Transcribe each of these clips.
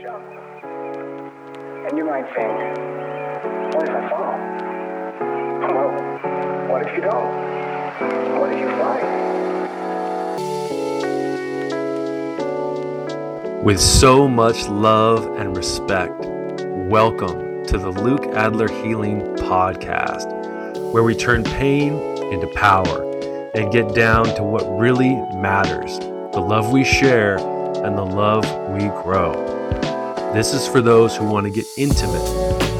jump. And you might think, what if I fall? Well, what if you don't? What if you fly? With so much love and respect, welcome to the Luke Adler Healing Podcast, where we turn pain into power and get down to what really matters the love we share and the love we grow. This is for those who want to get intimate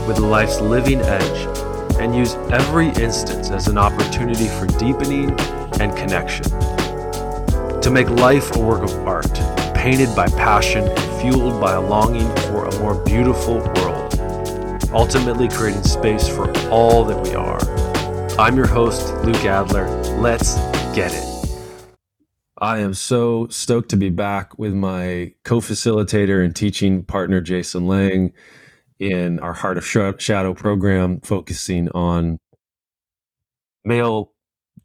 with life's living edge and use every instance as an opportunity for deepening and connection. To make life a work of art, painted by passion and fueled by a longing for a more beautiful world, ultimately creating space for all that we are. I'm your host, Luke Adler. Let's get it. I am so stoked to be back with my co facilitator and teaching partner, Jason Lange, in our Heart of Shadow program, focusing on male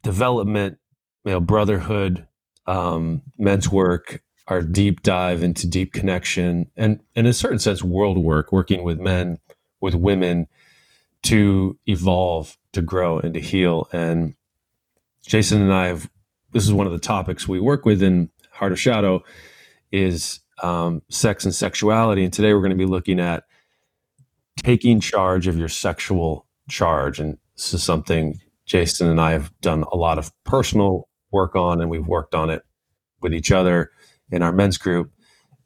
development, male brotherhood, um, men's work, our deep dive into deep connection, and, and in a certain sense, world work, working with men, with women to evolve, to grow, and to heal. And Jason and I have this is one of the topics we work with in Heart of Shadow is um, sex and sexuality. And today we're going to be looking at taking charge of your sexual charge. And this is something Jason and I have done a lot of personal work on, and we've worked on it with each other in our men's group.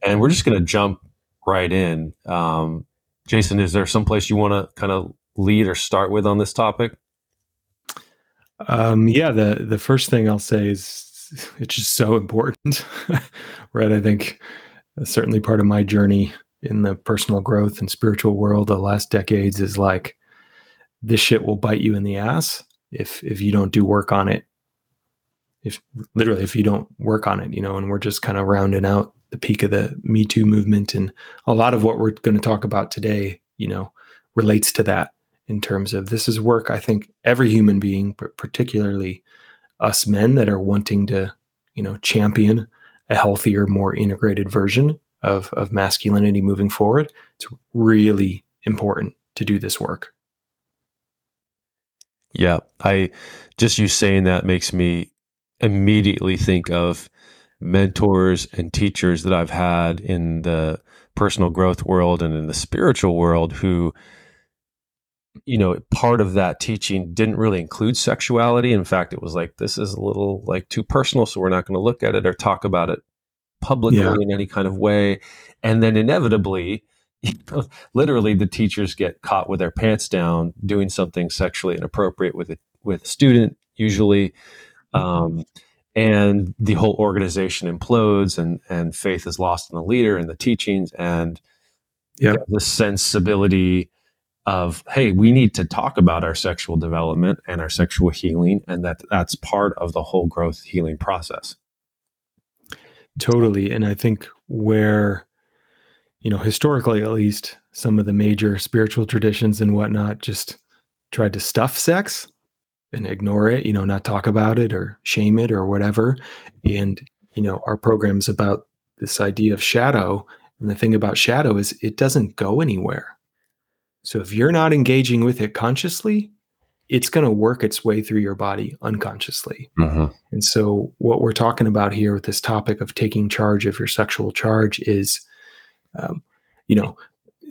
And we're just going to jump right in. Um, Jason, is there some place you want to kind of lead or start with on this topic? Um, yeah, the the first thing I'll say is it's just so important, right? I think certainly part of my journey in the personal growth and spiritual world the last decades is like this shit will bite you in the ass if if you don't do work on it. If literally if you don't work on it, you know, and we're just kind of rounding out the peak of the Me Too movement and a lot of what we're going to talk about today, you know, relates to that in terms of this is work I think every human being, but particularly us men that are wanting to, you know, champion a healthier, more integrated version of, of masculinity moving forward. It's really important to do this work. Yeah. I just you saying that makes me immediately think of mentors and teachers that I've had in the personal growth world and in the spiritual world who you know, part of that teaching didn't really include sexuality. In fact, it was like, this is a little like too personal, so we're not going to look at it or talk about it publicly yeah. in any kind of way. And then inevitably, you know, literally, the teachers get caught with their pants down doing something sexually inappropriate with a with a student, usually. Um, and the whole organization implodes and and faith is lost in the leader and the teachings and yeah. the sensibility of hey we need to talk about our sexual development and our sexual healing and that that's part of the whole growth healing process. Totally. And i think where you know historically at least some of the major spiritual traditions and whatnot just tried to stuff sex and ignore it you know not talk about it or shame it or whatever. And you know our programs about this idea of shadow. And the thing about shadow is it doesn't go anywhere so if you're not engaging with it consciously, it's going to work its way through your body unconsciously. Mm-hmm. And so, what we're talking about here with this topic of taking charge of your sexual charge is, um, you know,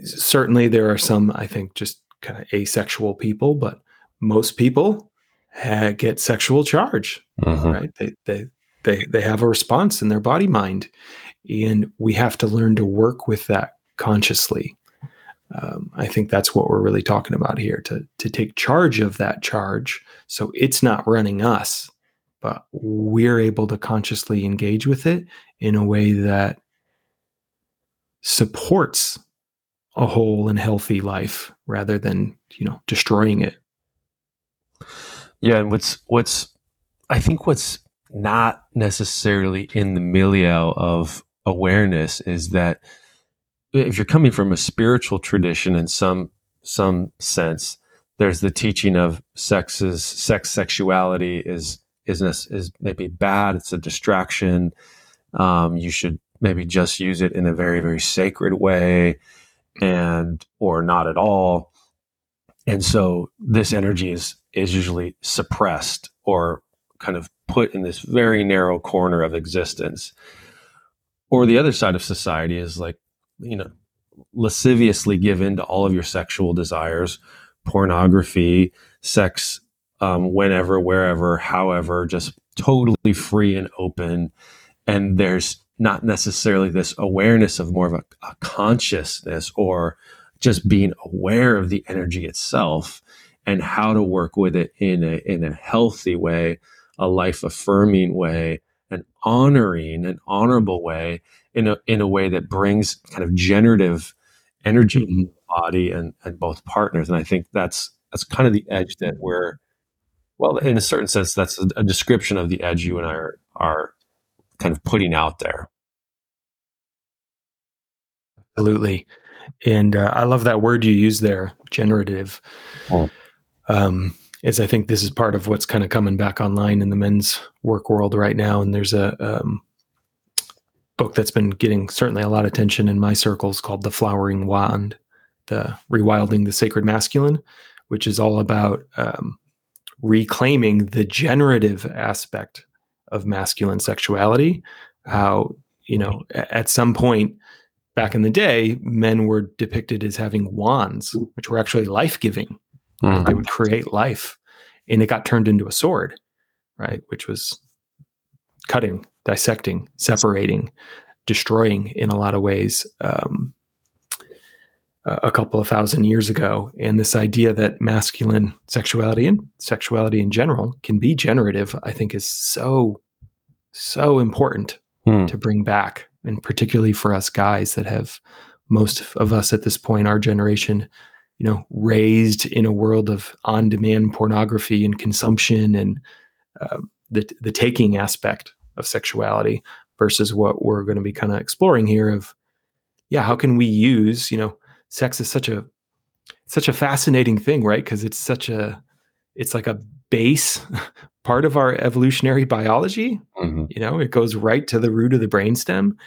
certainly there are some, I think, just kind of asexual people, but most people ha- get sexual charge, mm-hmm. right? They, they, they, they have a response in their body mind. And we have to learn to work with that consciously um, I think that's what we're really talking about here to to take charge of that charge, so it's not running us, but we're able to consciously engage with it in a way that supports a whole and healthy life rather than you know destroying it. Yeah, and what's what's I think what's not necessarily in the milieu of awareness is that if you're coming from a spiritual tradition in some some sense, there's the teaching of sex is sex sexuality is is is maybe bad. It's a distraction. Um, you should maybe just use it in a very very sacred way and or not at all and so this energy is is usually suppressed or kind of put in this very narrow corner of existence or the other side of society is like you know lasciviously give in to all of your sexual desires pornography sex um, whenever wherever however just totally free and open. And there's not necessarily this awareness of more of a, a consciousness or just being aware of the energy itself and how to work with it in a in a healthy way, a life affirming way, an honoring, an honorable way, in a in a way that brings kind of generative energy mm-hmm. the body and, and both partners. And I think that's that's kind of the edge that we're well, in a certain sense, that's a, a description of the edge you and I are are kind of putting out there. Absolutely. And uh, I love that word you use there, generative. Oh. Um, is I think this is part of what's kind of coming back online in the men's work world right now. And there's a um, book that's been getting certainly a lot of attention in my circles called The Flowering Wand, the Rewilding the Sacred Masculine, which is all about um, reclaiming the generative aspect of masculine sexuality. How, you know, at some point, back in the day, men were depicted as having wands, which were actually life giving. Mm-hmm. They would create life. And it got turned into a sword, right? Which was cutting, dissecting, separating, destroying in a lot of ways um, a couple of thousand years ago. And this idea that masculine sexuality and sexuality in general can be generative, I think is so, so important hmm. to bring back and particularly for us guys that have most of us at this point, our generation, you know, raised in a world of on-demand pornography and consumption and uh, the the taking aspect of sexuality versus what we're going to be kind of exploring here of yeah how can we use you know sex is such a such a fascinating thing right because it's such a it's like a base part of our evolutionary biology. Mm-hmm. You know, it goes right to the root of the brainstem.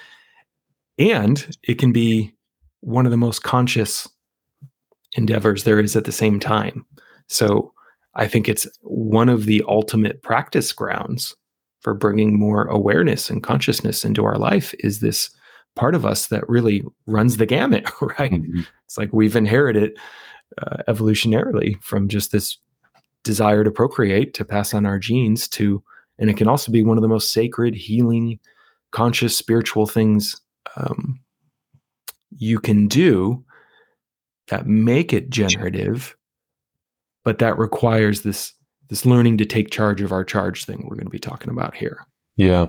And it can be one of the most conscious endeavors there is at the same time. So I think it's one of the ultimate practice grounds for bringing more awareness and consciousness into our life is this part of us that really runs the gamut, right? Mm-hmm. It's like we've inherited uh, evolutionarily from just this desire to procreate, to pass on our genes to, and it can also be one of the most sacred, healing, conscious, spiritual things um, you can do that make it generative, but that requires this this learning to take charge of our charge thing we're going to be talking about here. Yeah.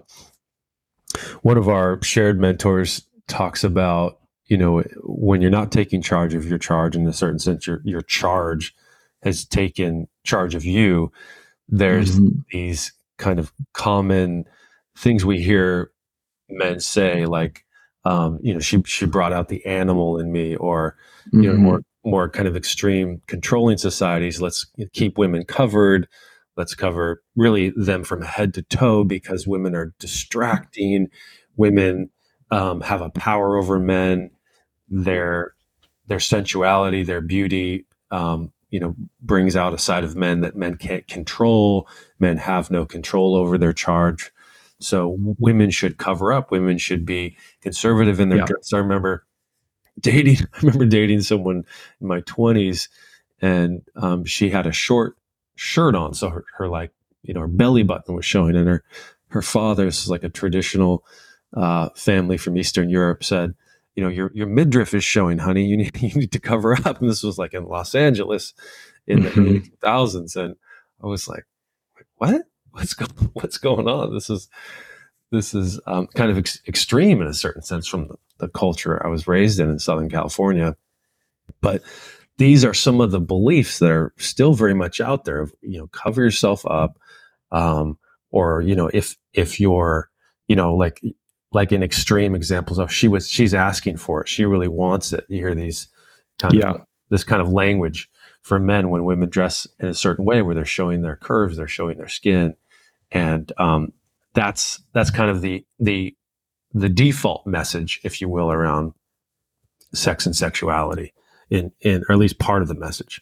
One of our shared mentors talks about, you know, when you're not taking charge of your charge in a certain sense, your your charge has taken charge of you, there's mm-hmm. these kind of common things we hear men say, like, um, you know, she she brought out the animal in me, or you mm-hmm. know, more more kind of extreme controlling societies. Let's keep women covered. Let's cover really them from head to toe because women are distracting. Women um, have a power over men. Their their sensuality, their beauty, um, you know brings out a side of men that men can't control men have no control over their charge so women should cover up women should be conservative in their yeah. dress i remember dating i remember dating someone in my 20s and um, she had a short shirt on so her, her like you know her belly button was showing and her her father this is like a traditional uh, family from eastern europe said you know, your your midriff is showing, honey. You need you need to cover up. And this was like in Los Angeles in the mm-hmm. early 2000s, and I was like, what? What's going What's going on? This is this is um, kind of ex- extreme in a certain sense from the, the culture I was raised in in Southern California, but these are some of the beliefs that are still very much out there. You know, cover yourself up, um, or you know, if if you're you know like like in extreme examples of she was she's asking for it she really wants it you hear these kind yeah. of this kind of language for men when women dress in a certain way where they're showing their curves they're showing their skin and um, that's that's kind of the the the default message, if you will, around sex and sexuality in, in or at least part of the message.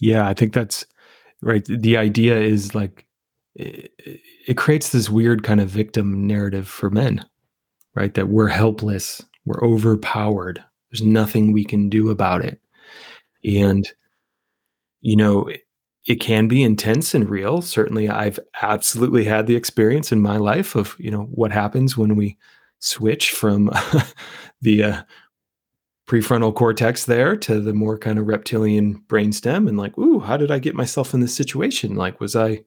Yeah, I think that's right. The idea is like it, it creates this weird kind of victim narrative for men, right? That we're helpless, we're overpowered, there's nothing we can do about it. And, you know, it, it can be intense and real. Certainly, I've absolutely had the experience in my life of, you know, what happens when we switch from the uh, prefrontal cortex there to the more kind of reptilian brainstem and like ooh how did i get myself in this situation like was i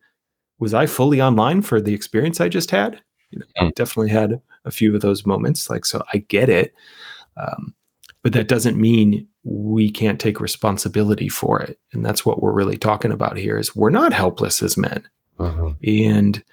was i fully online for the experience i just had you know, mm. definitely had a few of those moments like so i get it um, but that doesn't mean we can't take responsibility for it and that's what we're really talking about here is we're not helpless as men uh-huh. and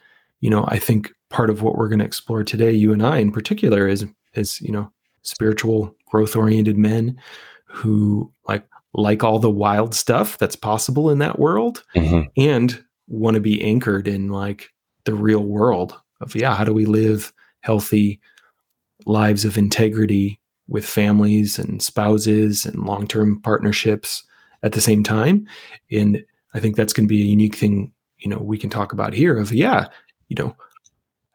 you know i think part of what we're going to explore today you and i in particular is is you know spiritual growth oriented men who like like all the wild stuff that's possible in that world mm-hmm. and want to be anchored in like the real world of yeah how do we live healthy lives of integrity with families and spouses and long-term partnerships at the same time. And i think that's going to be a unique thing you know we can talk about here of yeah you know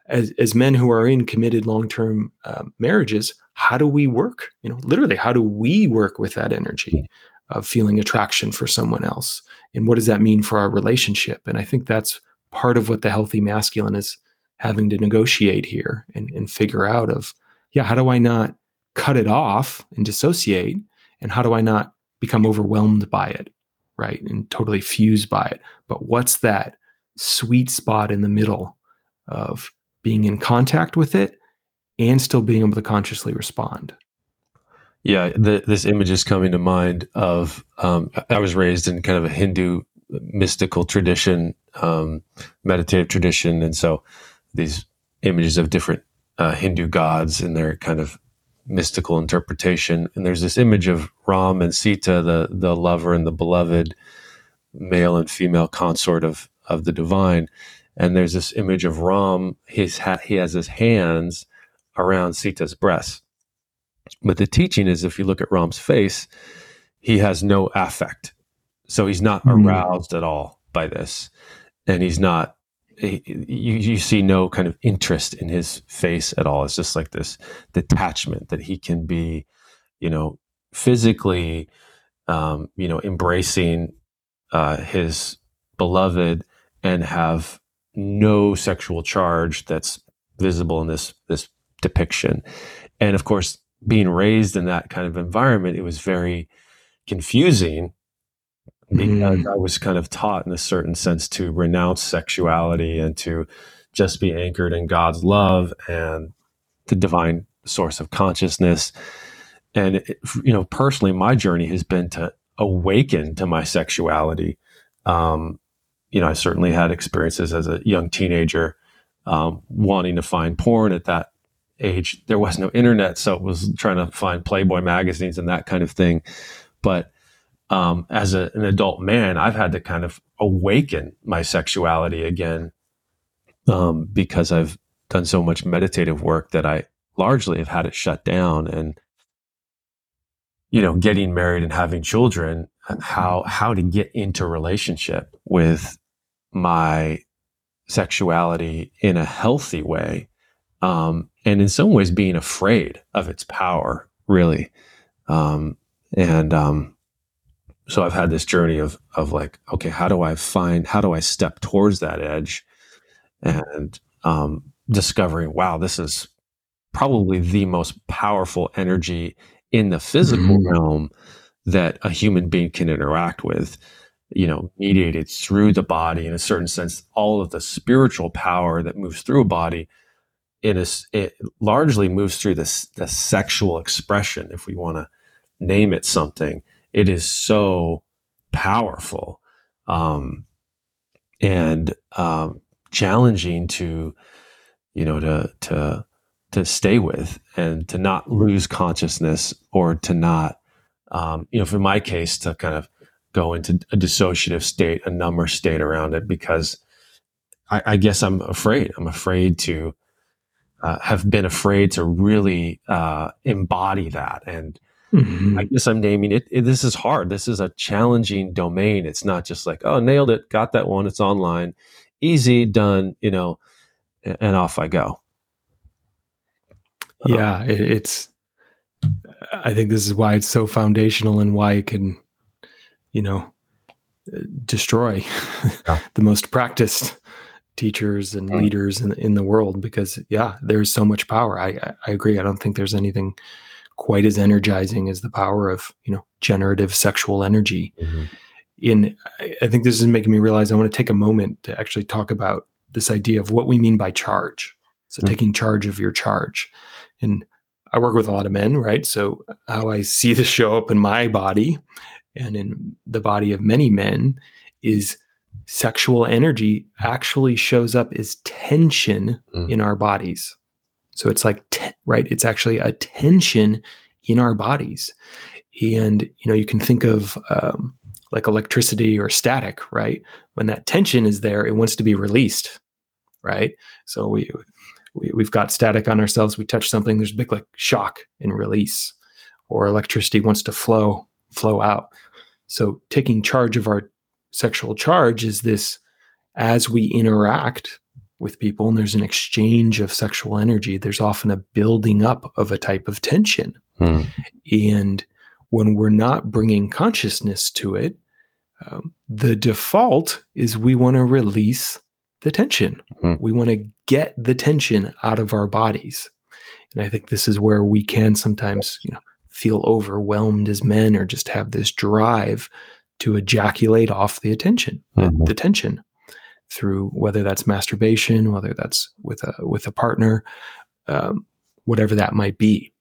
as as men who are in committed long-term uh, marriages how do we work? You know literally how do we work with that energy of feeling attraction for someone else? And what does that mean for our relationship? And i think that's part of what the healthy masculine is having to negotiate here and, and figure out of yeah how do i not cut it off and dissociate and how do i not become overwhelmed by it right and totally fused by it but what's that sweet spot in the middle of being in contact with it and still being able to consciously respond. Yeah, the, this image is coming to mind of um, I was raised in kind of a Hindu mystical tradition, um, meditative tradition, and so these images of different uh, Hindu gods and their kind of mystical interpretation. And there's this image of Ram and Sita, the the lover and the beloved, male and female consort of of the divine. And there's this image of Ram. His ha- he has his hands around Sita's breast. But the teaching is if you look at Ram's face, he has no affect. So he's not mm-hmm. aroused at all by this. And he's not, you, you see no kind of interest in his face at all. It's just like this detachment that he can be, you know, physically, um, you know, embracing uh, his beloved and have no sexual charge that's visible in this this depiction. And of course, being raised in that kind of environment, it was very confusing because mm. I was kind of taught in a certain sense to renounce sexuality and to just be anchored in God's love and the divine source of consciousness. And, it, you know, personally, my journey has been to awaken to my sexuality. Um, you know, I certainly had experiences as a young teenager um, wanting to find porn at that age, there was no internet, so it was trying to find Playboy magazines and that kind of thing. But um, as a, an adult man, I've had to kind of awaken my sexuality again um, because I've done so much meditative work that I largely have had it shut down. And you know, getting married and having children, how how to get into relationship with my sexuality in a healthy way um, and in some ways being afraid of its power, really. Um, and um, so I've had this journey of of like, okay, how do I find, how do I step towards that edge, and um, discovering, wow, this is probably the most powerful energy in the physical mm-hmm. realm that a human being can interact with you know mediated through the body in a certain sense all of the spiritual power that moves through a body it is it largely moves through this the sexual expression if we want to name it something it is so powerful um, and um, challenging to you know to to to stay with and to not lose consciousness or to not um, you know for my case to kind of go into a dissociative state a number state around it because I, I guess i'm afraid i'm afraid to uh, have been afraid to really uh, embody that. And mm-hmm. I guess I'm naming it, it, This is hard. This is a challenging domain. It's not just like, oh, nailed it, got that one. It's online, easy, done. You know, and off I go. Yeah, it, it's. I think this is why it's so foundational and why it can, you know, destroy yeah. the most practiced teachers and mm. leaders in, in the world because yeah there's so much power I, I agree i don't think there's anything quite as energizing as the power of you know generative sexual energy mm-hmm. in i think this is making me realize i want to take a moment to actually talk about this idea of what we mean by charge so mm-hmm. taking charge of your charge and i work with a lot of men right so how i see this show up in my body and in the body of many men is sexual energy actually shows up as tension mm. in our bodies. So it's like, right? It's actually a tension in our bodies. And, you know, you can think of um, like electricity or static, right? When that tension is there, it wants to be released, right? So we, we we've got static on ourselves. We touch something, there's a big like shock and release, or electricity wants to flow flow out. So taking charge of our sexual charge is this as we interact with people and there's an exchange of sexual energy, there's often a building up of a type of tension. Hmm. And when we're not bringing consciousness to it, um, the default is we want to release the tension. Hmm. We want to get the tension out of our bodies. And I think this is where we can sometimes, you know, feel overwhelmed as men or just have this drive to ejaculate off the attention, mm-hmm. the, the, tension through whether that's masturbation, whether that's with a with a partner, um, whatever that might be.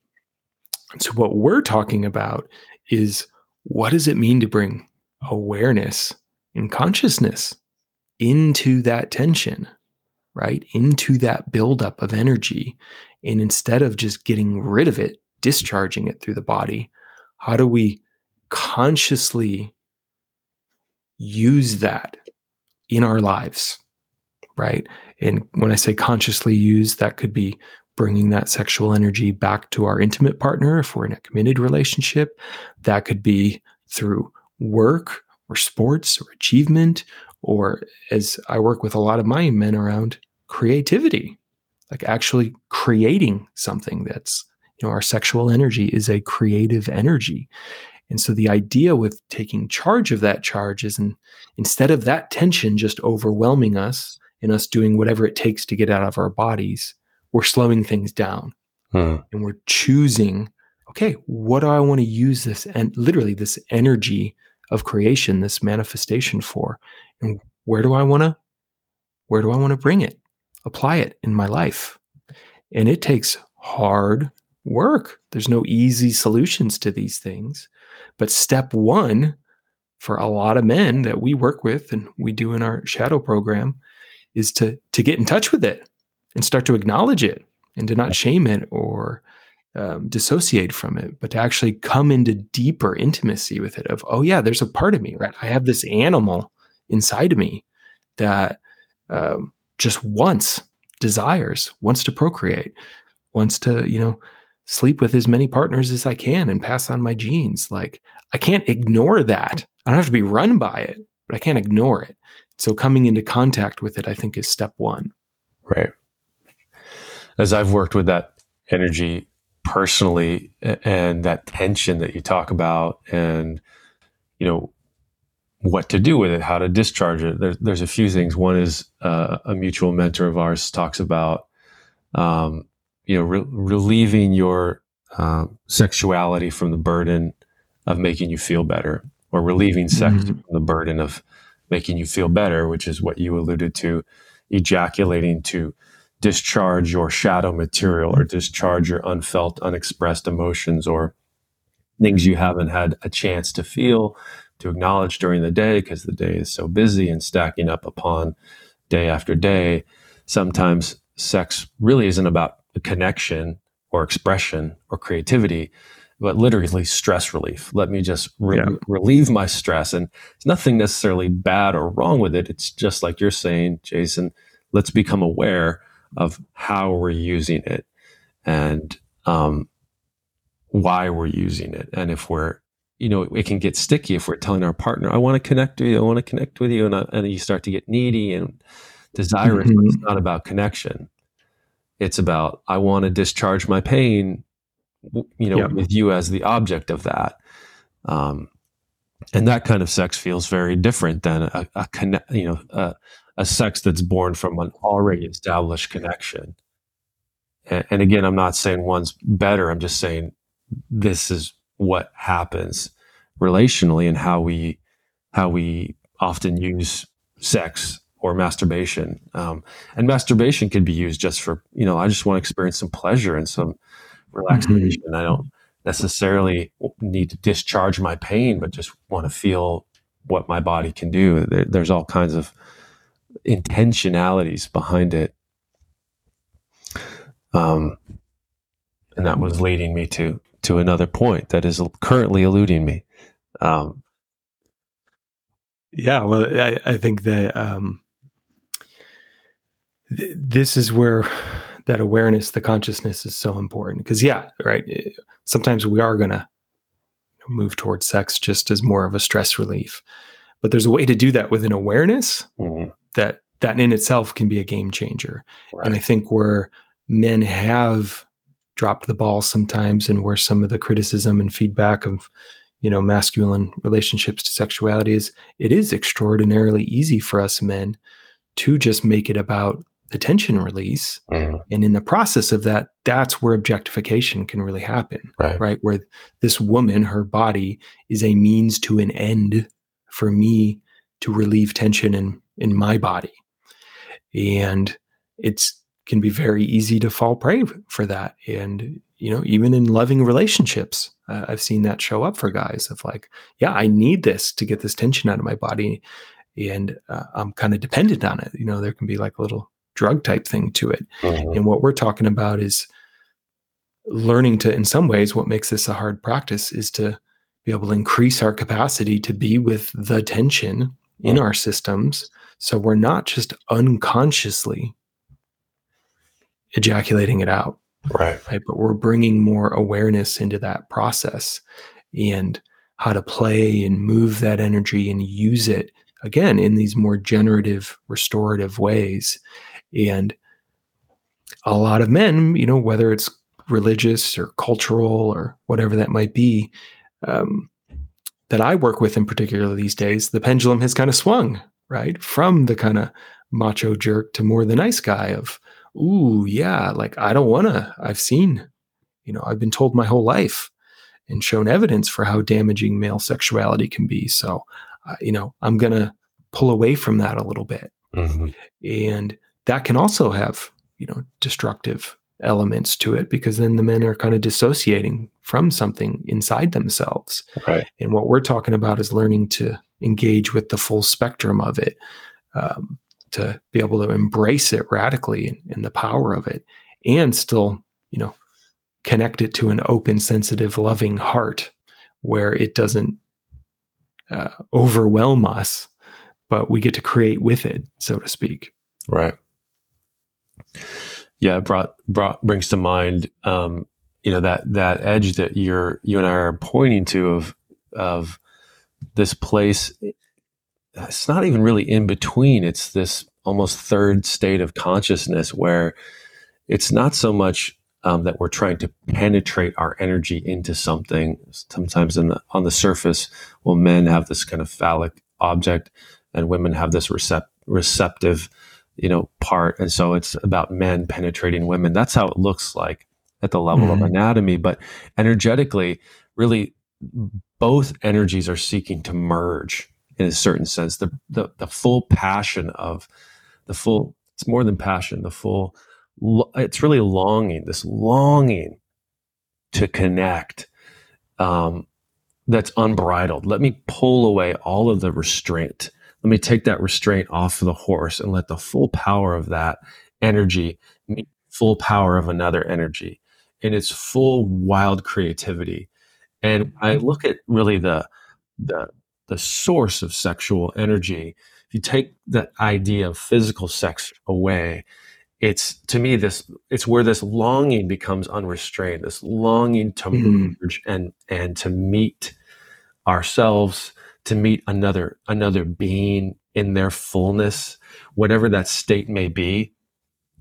So what we're talking about is what does it mean to bring awareness and consciousness into that tension, right? Into that buildup of energy. And instead of just getting rid of it, discharging it through the body, how do we consciously use that in our lives, right? And when I say consciously use, that could be bringing that sexual energy back to our intimate partner if we're in a committed relationship. That could be through work or sports or achievement, or as I work with a lot of my men around creativity, like actually creating something that's, you know, our sexual energy is a creative energy. And so the idea with taking charge of that charge is in, instead of that tension just overwhelming us and us doing whatever it takes to get out of our bodies, we're slowing things down hmm. and we're choosing, okay, what do I want to use this and literally this energy of creation, this manifestation for? And where do I want to, where do I want to bring it, apply it in my life? And it takes hard work. There's no easy solutions to these things. But step one for a lot of men that we work with and we do in our shadow program is to to get in touch with it and start to acknowledge it and to not shame it or um, dissociate from it, but to actually come into deeper intimacy with it. Of oh yeah, there's a part of me, right? I have this animal inside of me that um, just wants, desires, wants to procreate, wants to you know sleep with as many partners as I can and pass on my genes. Like I can't ignore that. I don't have to be run by it, but I can't ignore it. So coming into contact with it, I think is step one. Right. As I've worked with that energy personally and that tension that you talk about and, you know, what to do with it, how to discharge it. There's, there's a few things. One is uh, a mutual mentor of ours talks about um, you know, re- relieving your uh, sexuality from the burden of making you feel better, or relieving sex mm-hmm. from the burden of making you feel better, which is what you alluded to, ejaculating to discharge your shadow material or discharge your unfelt, unexpressed emotions or things you haven't had a chance to feel, to acknowledge during the day because the day is so busy and stacking up upon day after day. Sometimes sex really isn't about connection or expression or creativity, but literally stress relief. Let me just re- yeah. relieve my stress. And there's nothing necessarily bad or wrong with it. It's just like you're saying, Jason, let's become aware of how we're using it and um, why we're using it. And if we're, you know, it can get sticky if we're telling our partner, I want to connect with you, I want to connect with you. And, I, and you start to get needy and desirous, mm-hmm. but it's not about connection. It's about, I want to discharge my pain, you know, yep. with you as the object of that. Um, and that kind of sex feels very different than a, a you know, a, a sex that's born from an already established connection. And, and again, I'm not saying one's better. I'm just saying this is what happens relationally and how we how we often use sex or masturbation. Um, and masturbation can be used just for you know I just want to experience some pleasure and some relaxation. Mm-hmm. I don't necessarily need to discharge my pain, but just want to feel what my body can do. There, there's all kinds of intentionalities behind it. Um, and that was leading me to to another point that is currently eluding me. Um, yeah, well, I, I think that um, th- this is where that awareness, the consciousness is so important. Because, yeah, right. Eh, sometimes we are going to move towards sex just as more of a stress relief. But there's a way to do that with an awareness mm-hmm. that that in itself can be a game changer. Right. And I think where men have dropped the ball sometimes and where some of the criticism and feedback of you know masculine relationships to sexuality is it is extraordinarily easy for us men to just make it about the tension release mm-hmm. and in the process of that that's where objectification can really happen right. right where this woman her body is a means to an end for me to relieve tension in in my body and it's can be very easy to fall prey for that. And, you know, even in loving relationships, uh, I've seen that show up for guys of like, yeah, I need this to get this tension out of my body. And uh, I'm kind of dependent on it. You know, there can be like a little drug type thing to it. Mm-hmm. And what we're talking about is learning to, in some ways, what makes this a hard practice is to be able to increase our capacity to be with the tension mm-hmm. in our systems. So we're not just unconsciously ejaculating it out. Right. Right. But we're bringing more awareness into that process and how to play and move that energy and use it again in these more generative, restorative ways. And a lot of men, you know, whether it's religious or cultural or whatever that might be, um, that I work with in particular these days, the pendulum has kind of swung, right? From the kind of macho jerk to more the nice guy of, ooh, yeah, like I don't want to. I've seen, you know, I've been told my whole life and shown evidence for how damaging male sexuality can be. So, uh, you know, I'm going to pull away from that a little bit. Mm-hmm. And that can also have, you know, destructive elements to it because then the men are kind of dissociating from something inside themselves. Right. And what we're talking about is learning to engage with the full spectrum of it. Um, to be able to embrace it radically and, and the power of it and still, you know, connect it to an open, sensitive, loving heart where it doesn't uh, overwhelm us, but we get to create with it, so to speak. Right. Yeah, brought brought brings to mind, um, you know, that that edge that you're you and I are pointing to of of this place it's not even really in between. It's this almost third state of consciousness where it's not so much um, that we're trying to penetrate our energy into something. Sometimes the, on the surface, well, men have this kind of phallic object, and women have this recept- receptive, you know, part. And so it's about men penetrating women. That's how it looks like at the level mm-hmm. of anatomy. But energetically, really, both energies are seeking to merge in a certain sense. The, the, the full passion of the full, it's more than passion, the full, it's really longing, this longing to connect um, that's unbridled. Let me pull away all of the restraint. Let me take that restraint off of the horse and let the full power of that energy meet full power of another energy in its full wild creativity. And I look at really the the the source of sexual energy, if you take that idea of physical sex away it's to me this it's where this longing becomes unrestrained this longing to Mhm. merge and and to meet ourselves to meet another another being in their fullness whatever that state may be.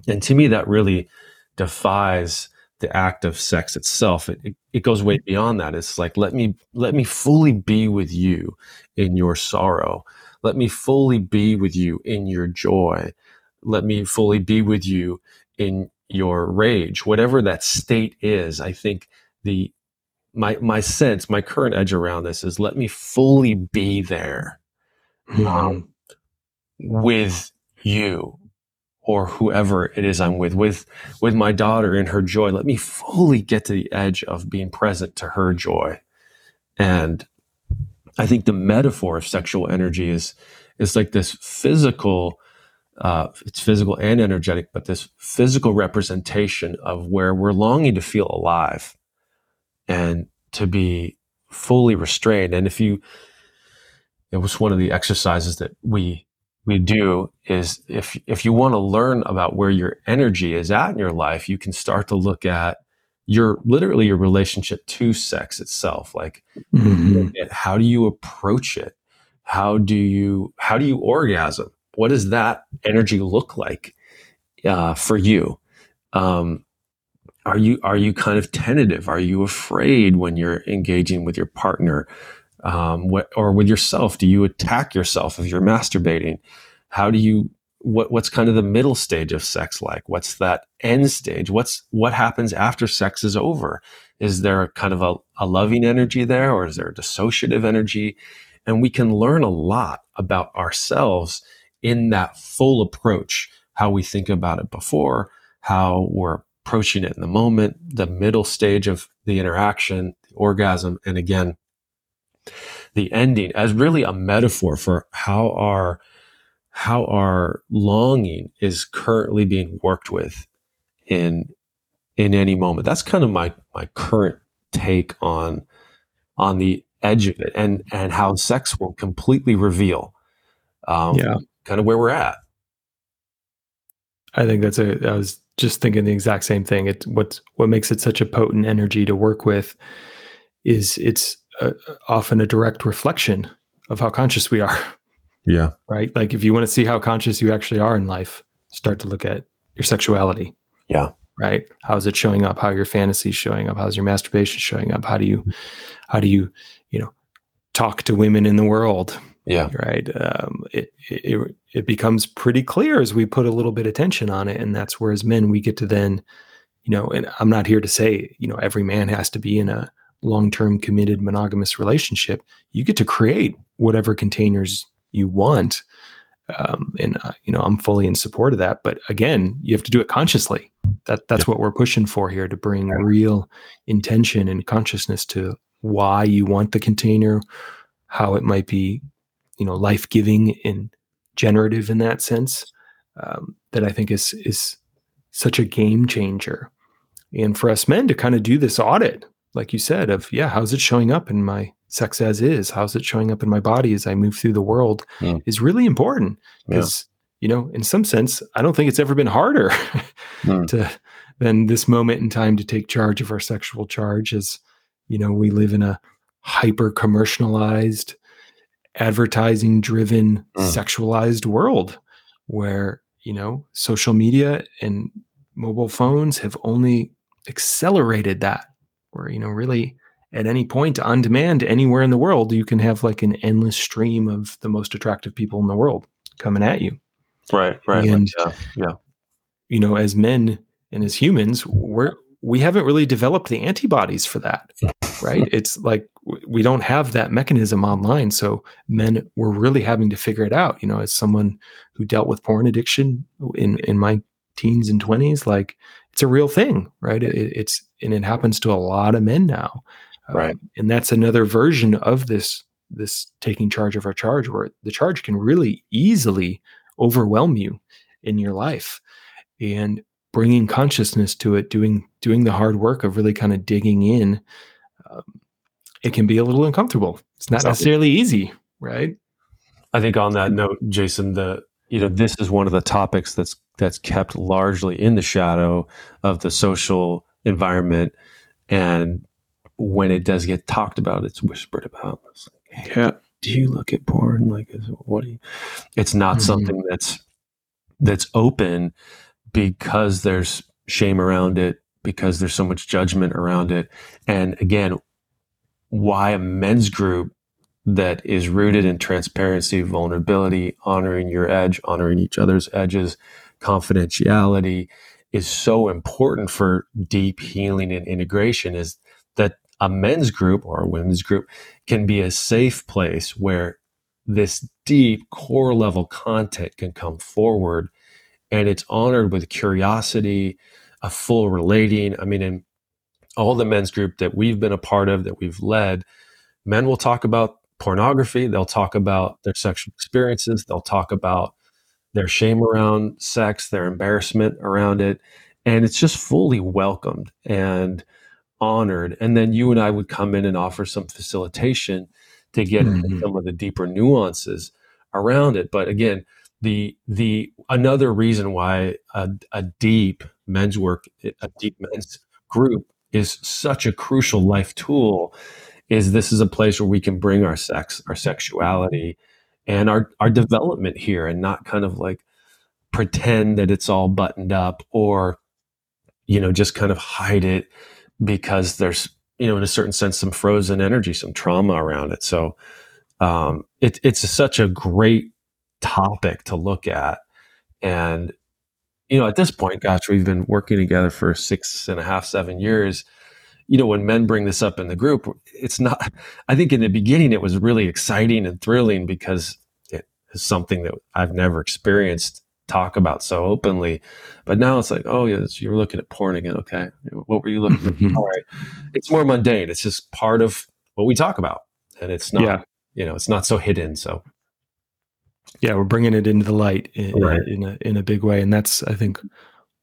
And to me that really defies the act of sex itself. It, it, it goes way beyond that. It's like let me let me fully be with you in your sorrow. Let me fully be with you in your joy. Let me fully be with you in your rage. Whatever that state is i think the my my sense my current edge around this is let me fully be there Mhm. with you or whoever it is I'm with, with with my daughter in her joy. Let me fully get to the edge of being present to her joy. And I think the metaphor of sexual energy is is like this physical, uh, it's physical and energetic, but this physical representation of where we're longing to feel alive and to be fully restrained. And if you it was one of the exercises that we we do is if if you want to learn about where your energy is at in your life, you can start to look at your literally your relationship to sex itself. Like Mhm. how do you approach it? How do you how do you orgasm? What does that energy look like uh, for you? Um, are you are you kind of tentative? Are you afraid when you're engaging with your partner? um, or with yourself? Do you attack yourself if you're masturbating? How do you what what's kind of the middle stage of sex like? What's that end stage? What's what happens after sex is over? Is there kind of a, a loving energy there, or is there a dissociative energy? And we can learn a lot about ourselves in that full approach, how we think about it before, how we're approaching it in the moment, the middle stage of the interaction, the orgasm, and again, the ending as really a metaphor for how our how our longing is currently being worked with in in any moment. That's kind of my my current take on on the edge of it and and how sex will completely reveal um, Yeah. kind of where we're at. I think that's a. I was just thinking the exact same thing. It's what's what makes it such a potent energy to work with is it's uh often a direct reflection of how conscious we are. Yeah. Right? Like if you want to see how conscious you actually are in life, start to look at your sexuality. Yeah. Right? How's it showing up? How are your fantasies showing up? How's your masturbation showing up? How do you, how do you, you know, talk to women in the world? Yeah. right? Um, it, it it becomes pretty clear as we put a little bit of attention on it, and that's where as men we get to then, you know, and I'm not here to say you know every man has to be in a long term committed monogamous relationship. You get to create whatever containers you want, um, and uh, you know I'm fully in support of that. But again, you have to do it consciously. That that's what we're pushing for here to bring real intention and consciousness to why you want the container, how it might be you know life giving and generative in that sense um, that I think is is such a game changer. And for us men to kind of do this audit, like you said, of yeah, how's it showing up in my sex as is? How's it showing up in my body as I move through the world? Mm. Is really important Yeah. because you know, in some sense, I don't think it's ever been harder Mm. to than this moment in time to take charge of our sexual charge. As you know, we live in a hyper commercialized advertising driven Mm. sexualized world where you know social media and mobile phones have only accelerated that where you know really at any point on demand anywhere in the world you can have like an endless stream of the most attractive people in the world coming at you Right. Right. And- yeah. Yeah. you know as men and as humans we're we haven't really developed the antibodies for that right? It's like we don't have that mechanism online. So men were really having to figure it out you know as someone who dealt with porn addiction in in my teens and 20s like it's a real thing right? It, it's and it happens to a lot of men now. Um, Right. and that's another version of this this taking charge of our charge where the charge can really easily overwhelm you in your life. And bringing consciousness to it doing doing the hard work of really kind of digging in um, it can be a little uncomfortable it's not Exactly. necessarily easy right I think on that note, Jason, the you know this is one of the topics that's that's kept largely in the shadow of the social environment. And when it does get talked about, it's whispered about. It's like, hey, yeah. Do you look at porn? Like, what do you? It's not mm-hmm. something that's that's open because there's shame around it, because there's so much judgment around it. And again, why a men's group that is rooted in transparency, vulnerability, honoring your edge, honoring each other's edges, confidentiality is so important for deep healing and integration is that a men's group or a women's group can be a safe place where this deep core level content can come forward and it's honored with curiosity, a full relating. I mean, in all the men's group that we've been a part of, that we've led, men will talk about pornography. They'll talk about their sexual experiences. They'll talk about their shame around sex, their embarrassment around it. And it's just fully welcomed and honored. And then you and I would come in and offer some facilitation to get mm-hmm. into some of the deeper nuances around it. But again, the the another reason why a, a deep men's work, a deep men's group is such a crucial life tool is this is a place where we can bring our sex, our sexuality, and our our development here, and not kind of like pretend that it's all buttoned up or you know just kind of hide it because there's you know in a certain sense some frozen energy, some trauma around it. So um, it, it's such a great topic to look at, and you know at this point, gosh, we've been working together for six and a half, seven years you know, when men bring this up in the group, it's not, I think in the beginning it was really exciting and thrilling because it is something that I've never experienced talk about so openly. But now it's like, oh, yes, you're looking at porn again. Okay. What were you looking at? Mm-hmm. All right. It's more mundane. It's just part of what we talk about. And it's not, yeah. you know, it's not so hidden. So, yeah, we're bringing it into the light in, right. in, a, in a big way. And that's, I think,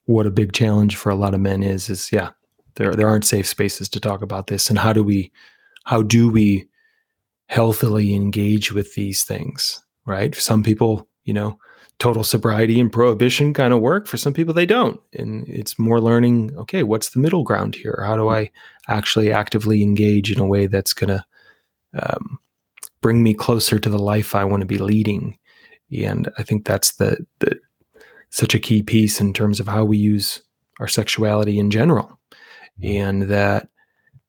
what a big challenge for a lot of men is, is yeah, there there aren't safe spaces to talk about this and how do we how do we healthily engage with these things right some people you know total sobriety and prohibition kind of work for some people they don't and it's more learning okay what's the middle ground here how do i actually actively engage in a way that's going to um, bring me closer to the life i want to be leading and i think that's the, the such a key piece in terms of how we use our sexuality in general. And that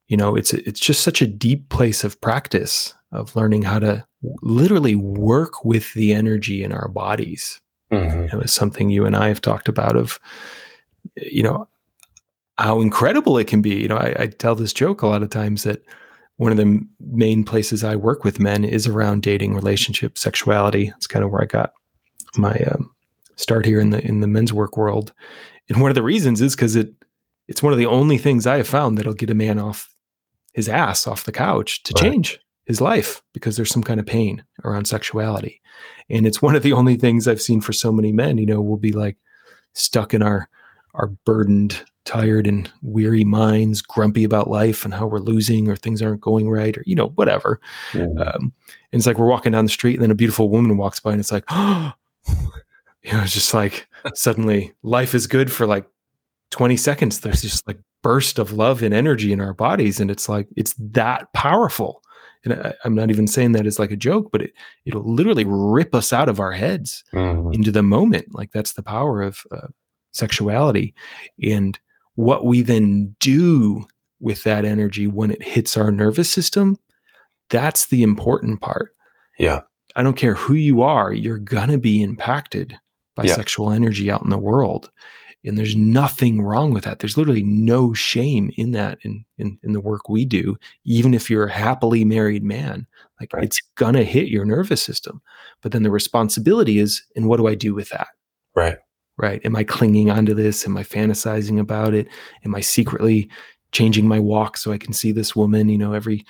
you know it's it's just such a deep place of practice of learning how to literally work with the energy in our bodies. Mm-hmm. it was something you and i have talked about of you know how incredible it can be. You know I, I tell this joke a lot of times that one of the main places i work with men is around dating relationship sexuality it's kind of where i got my um, start here in the in the men's work world and one of the reasons is because it it's one of the only things I have found that'll get a man off his ass off the couch to right. change his life because there's some kind of pain around sexuality. And it's one of the only things I've seen for so many men, you know, we'll be like stuck in our our burdened, tired and weary minds, grumpy about life and how we're losing or things aren't going right or you know, whatever. Yeah. Um, and it's like we're walking down the street and then a beautiful woman walks by and it's like, oh, you know, it's just like suddenly life is good for like 20 seconds there's just like burst of love and energy in our bodies and it's like it's that powerful and I, am not even saying that as like a joke but it it'll literally rip us out of our heads mm-hmm. into the moment like that's the power of uh, sexuality and what we then do with that energy when it hits our nervous system that's the important part. Yeah. I don't care who you are you're gonna be impacted by yeah. sexual energy out in the world. And there's nothing wrong with that. There's literally no shame in that in in, in the work we do even if you're a happily married man. Like right. it's gonna hit your nervous system. But then the responsibility is and what do i do with that? Right right? Am i clinging onto this? Am i fantasizing about it? Am i secretly changing my walk so i can see this woman you know every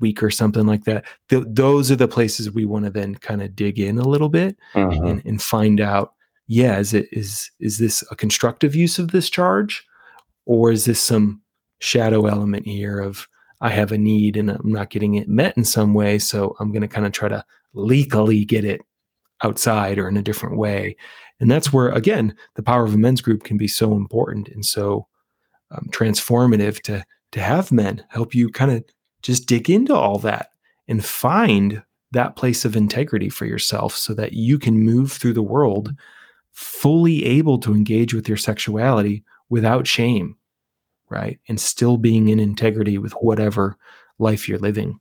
week or something like that? Th- those are the places we want to then kind of dig in a little bit mm-hmm. and, and find out yeah, is it is is this a constructive use of this charge, or is this some shadow element here of I have a need and I'm not getting it met in some way, so I'm going to kind of try to legally get it outside or in a different way. And that's where, again, the power of a men's group can be so important and so um, transformative to to have men help you kind of just dig into all that and find that place of integrity for yourself so that you can move through the world fully able to engage with your sexuality without shame, right? And still being in integrity with whatever life you're living.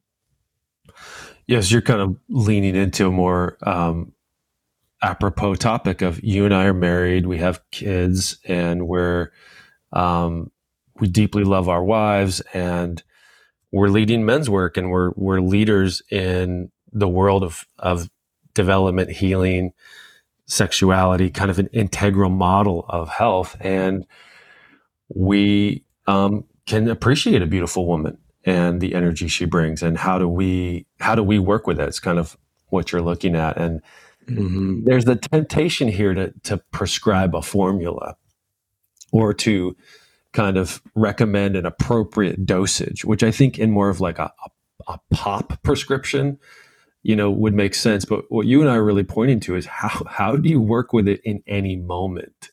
Yes, you're kind of leaning into a more um, apropos topic of you and I are married, we have kids, and we're um, we deeply love our wives, and we're leading men's work, and we're we're leaders in the world of of development, healing, sexuality, kind of an integral model of health, and we um, can appreciate a beautiful woman and the energy she brings, and how do we how do we work with it? It's kind of what you're looking at, and mm-hmm. there's the temptation here to to prescribe a formula or to kind of recommend an appropriate dosage, which I think in more of like a, a, a pop prescription you know, would make sense. But what you and I are really pointing to is how how do you work with it in any moment?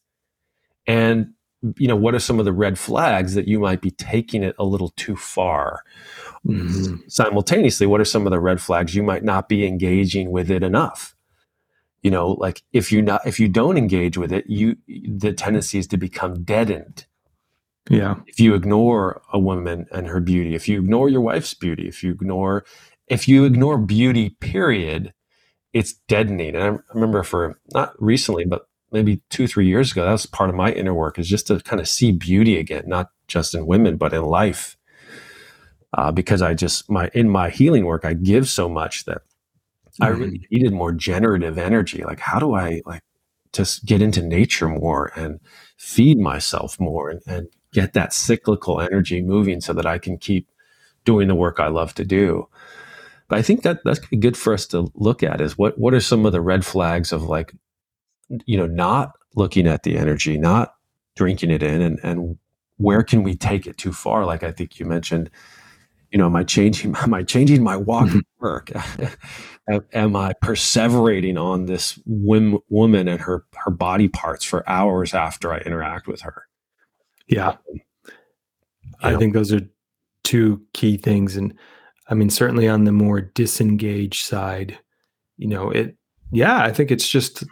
And you know, what are some of the red flags that you might be taking it a little too far? Mm-hmm. Simultaneously, what are some of the red flags you might not be engaging with it enough? You know, like if you not if you don't engage with it, you the tendency is to become deadened. Yeah. If you ignore a woman and her beauty, if you ignore your wife's beauty, if you ignore if you ignore beauty, period, it's deadening. And I remember for not recently, but maybe two, three years ago, that was part of my inner work is just to kind of see beauty again, not just in women, but in life. Uh, because I just my in my healing work, I give so much that mm-hmm. I really needed more generative energy. Like, how do I like just get into nature more and feed myself more and, and get that cyclical energy moving so that I can keep doing the work I love to do. But I think that that's good for us to look at is what what are some of the red flags of like, you know, not looking at the energy, not drinking it in, and and where can we take it too far? Like I think you mentioned, you know, am I changing am I changing my walk mm-hmm. work? am I perseverating on this whim, woman and her her body parts for hours after I interact with her? Yeah. Um, I know, think those are two key things and I mean, certainly on the more disengaged side, you know, it, yeah, I think it's just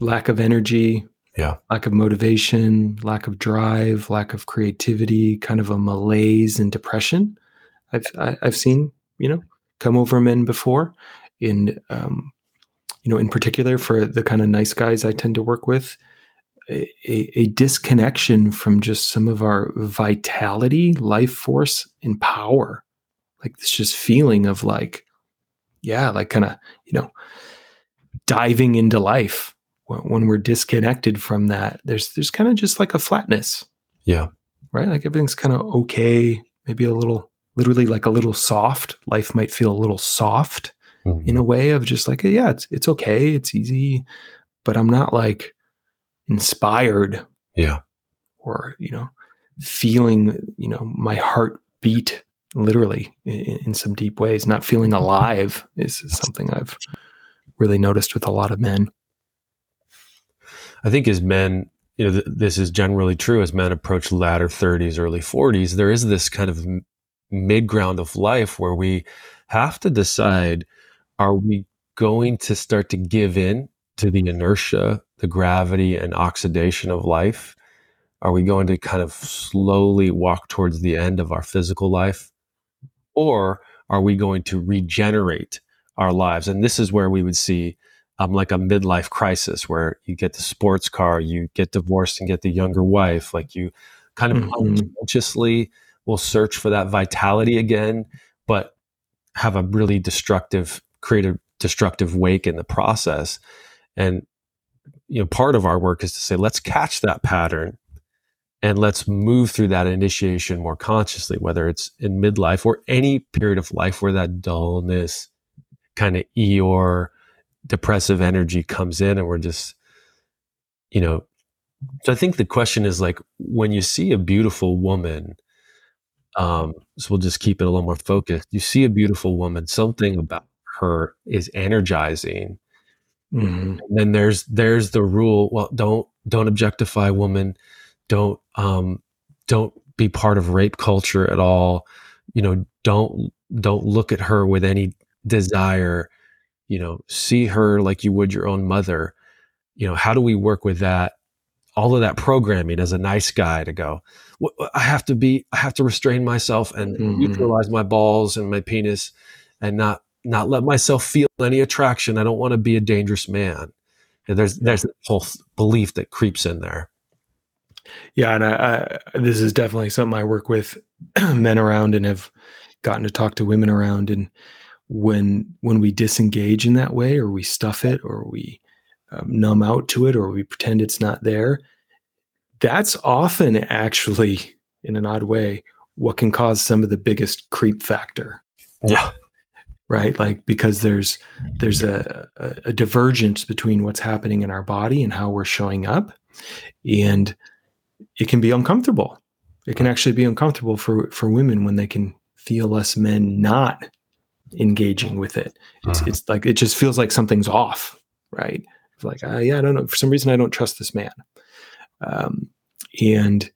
lack of energy, yeah, lack of motivation, lack of drive, lack of creativity, kind of a malaise and depression. I've I, have i have seen, you know, come over men before, in um, you know, in particular for the kind of nice guys I tend to work with, a, a, disconnection from just some of our vitality, life force, and power. Like this just feeling of like yeah like kind of you know diving into life when, when we're disconnected from that there's there's kind of just like a flatness. Yeah. Right? Like everything's kind of okay maybe a little literally like a little soft life might feel a little soft mm-hmm. in a way of just like yeah it's it's okay it's easy but i'm not like inspired yeah or you know feeling you know my heart beat literally in, in some deep ways. Not feeling alive is something I've really noticed with a lot of men. I think as men, you know, th- this is generally true as men approach latter 30s, early 40s, there is this kind of mid ground of life where we have to decide are we going to start to give in to the inertia, the gravity and oxidation of life? Are we going to kind of slowly walk towards the end of our physical life? or are we going to regenerate our lives? And this is where we would see um, like a midlife crisis where you get the sports car, you get divorced and get the younger wife. Like you kind of mm-hmm. unconsciously will search for that vitality again, but have a really destructive, create a destructive wake in the process. And you know, part of our work is to say, let's catch that pattern and let's move through that initiation more consciously, whether it's in midlife or any period of life where that dullness, kind of Eeyore, depressive energy comes in, and we're just, you know. So I think the question is like when you see a beautiful woman, um, so we'll just keep it a little more focused. You see a beautiful woman, something about her is energizing, Mhm. And then there's there's the rule. Well, don't don't objectify women. Don't um don't be part of rape culture at all. You know, don't don't look at her with any desire. You know, see her like you would your own mother. You know, how do we work with that? All of that programming as a nice guy to go. I have to be. I have to restrain myself and Mhm. neutralize my balls and my penis, and not not let myself feel any attraction. I don't want to be a dangerous man. And there's there's that whole belief that creeps in there. Yeah, and I, I, this is definitely something I work with men around and have gotten to talk to women around. And when when we disengage in that way, or we stuff it, or we um, numb out to it, or we pretend it's not there, that's often actually, in an odd way, what can cause some of the biggest creep factor. Yeah. right like because there's there's a, a, a divergence between what's happening in our body and how we're showing up and it can be uncomfortable it can actually be uncomfortable for for women when they can feel us men not engaging with it it's, Mhm. it's like it just feels like something's off right like uh, yeah i don't know for some reason i don't trust this man um, and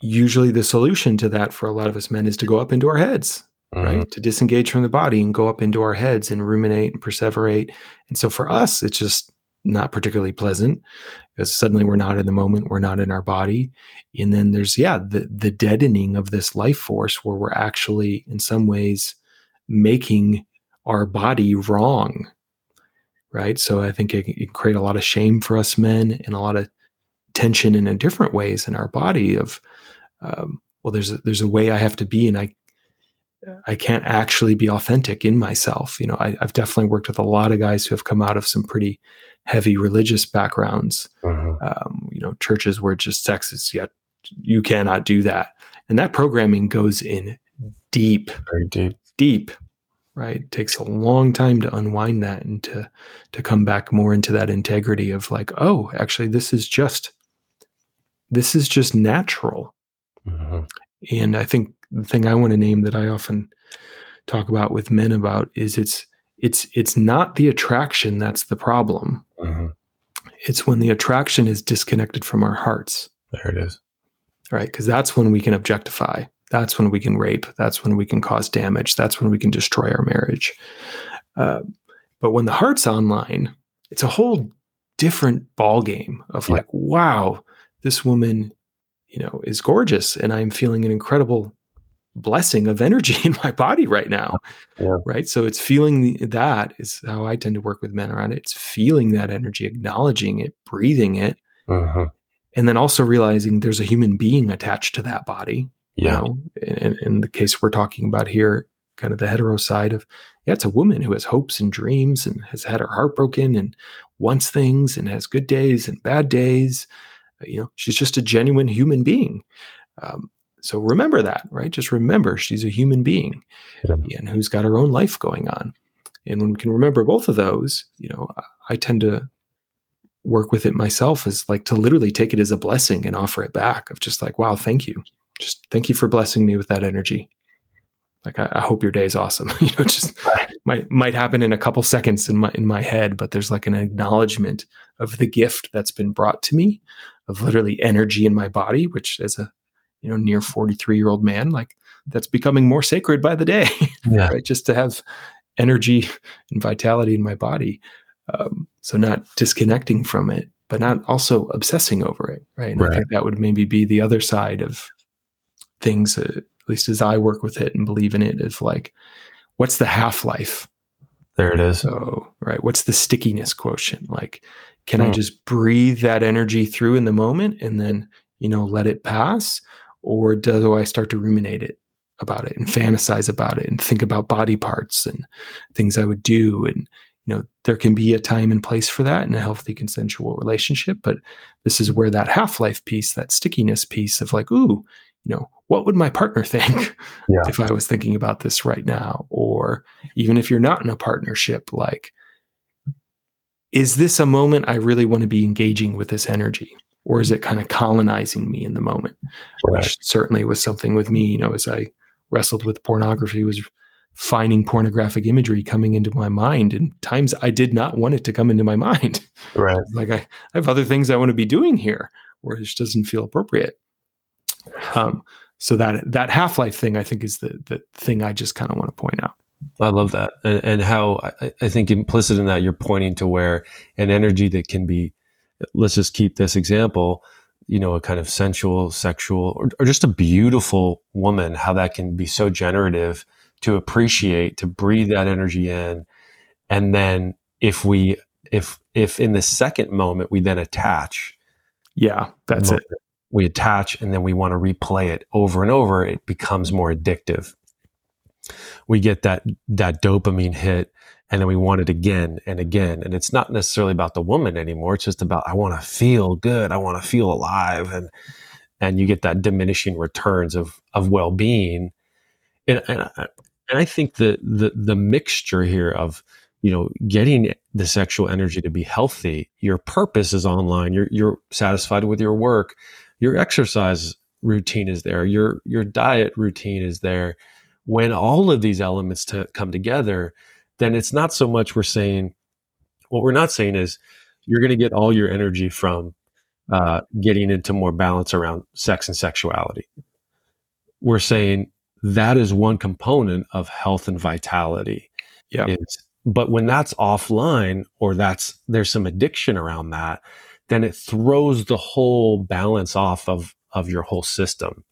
usually the solution to that for a lot of us men is to go up into our heads Mhm. right? To disengage from the body and go up into our heads and ruminate and perseverate. And so for us, it's just not particularly pleasant because suddenly we're not in the moment, we're not in our body. And then there's, yeah, the, the deadening of this life force where we're actually, in some ways, making our body wrong. Right. So I think it, it can create a lot of shame for us men and a lot of tension in a different ways in our body of, um, well, there's a, there's a way I have to be, and I I can't actually be authentic in myself. You know, I, I've definitely worked with a lot of guys who have come out of some pretty heavy religious backgrounds. Mhm. Um, you know, churches where just sex is yet you cannot do that, and that programming goes in deep, Very deep. deep. Right, it takes a long time to unwind that and to to come back more into that integrity of like, oh, actually, this is just this is just natural. Mhm. And I think the thing I want to name that I often talk about with men about is it's it's it's not the attraction that's the problem. Mhm. It's when the attraction is disconnected from our hearts, There it is. right? Because that's when we can objectify. That's when we can rape. That's when we can cause damage. That's when we can destroy our marriage. Uh, but when the heart's online, it's a whole different ball game of Yeah. like, wow, this woman, you know, is gorgeous, and I'm feeling an incredible blessing of energy in my body right now. Yeah. Right. So it's feeling that is how I tend to work with men around it. It's feeling that energy, acknowledging it, breathing it, Mhm. and then also realizing there's a human being attached to that body. You Yeah. know, in, in the case we're talking about here, kind of the hetero side of, yeah, it's a woman who has hopes and dreams and has had her heart broken and wants things and has good days and bad days. Uh, You know, she's just a genuine human being. Um, so remember that, right? Just remember she's a human being Yeah. and who's got her own life going on. And when we can remember both of those, you know, I- I tend to work with it myself as like to literally take it as a blessing and offer it back of just like, wow, thank you. Just thank you for blessing me with that energy. Like I, I hope your day is awesome. you know, just might might happen in a couple seconds in my in my head, but there's like an acknowledgement of the gift that's been brought to me of literally energy in my body, which as a you know near 43 year old man, like that's becoming more sacred by the day. Yeah. right? Just to have energy and vitality in my body. Um, so not disconnecting from it, but not also obsessing over it, right? And I think that would maybe be the other side of things, uh, at least as I work with it and believe in it, is like, what's the half life? There it is. So, right, what's the stickiness quotient? Like, can I Hmm. just breathe that energy through in the moment and then, you know, let it pass? Or do I start to ruminate it about it and fantasize about it and think about body parts and things I would do? And, you know, there can be a time and place for that in a healthy consensual relationship. But this is where that half life piece, that stickiness piece of like, ooh, you know, what would my partner think Yeah. if I was thinking about this right now? Or even if you're not in a partnership, like, is this a moment I really want to be engaging with this energy? Or is it kind of colonizing me in the moment? Right. Which certainly was something with me, you know, as I wrestled with pornography, was finding pornographic imagery coming into my mind and times I did not want it to come into my mind. Right. like I, I have other things I want to be doing here where it just doesn't feel appropriate. Um, so that that half life thing, I think, is the the thing I just kind of want to point out. I love that, and, and how I, I, think implicit in that you're pointing to where an energy that can be, let's just keep this example, you know, a kind of sensual, sexual, or, or just a beautiful woman, how that can be so generative to appreciate, to breathe that energy in. And then if we, if, if in the second moment we then attach. Yeah, that's it. We attach and then we want to replay it over and over, it becomes more addictive. We get that, that dopamine hit and then we want it again and again. And it's not necessarily about the woman anymore. It's just about, I want to feel good. I want to feel alive. And, and you get that diminishing returns of, of well-being. And, and, and I think the, the, the mixture here of, you know, getting the sexual energy to be healthy, your purpose is online. You're, you're satisfied with your work. Your exercise routine is there. Your, your diet routine is there. When all of these elements to come together, then it's not so much we're saying, what we're not saying is you're going to get all your energy from uh, getting into more balance around sex and sexuality. We're saying that is one component of health and vitality. Yeah. It's, but when that's offline or that's there's some addiction around that, then it throws the whole balance off of of your whole system.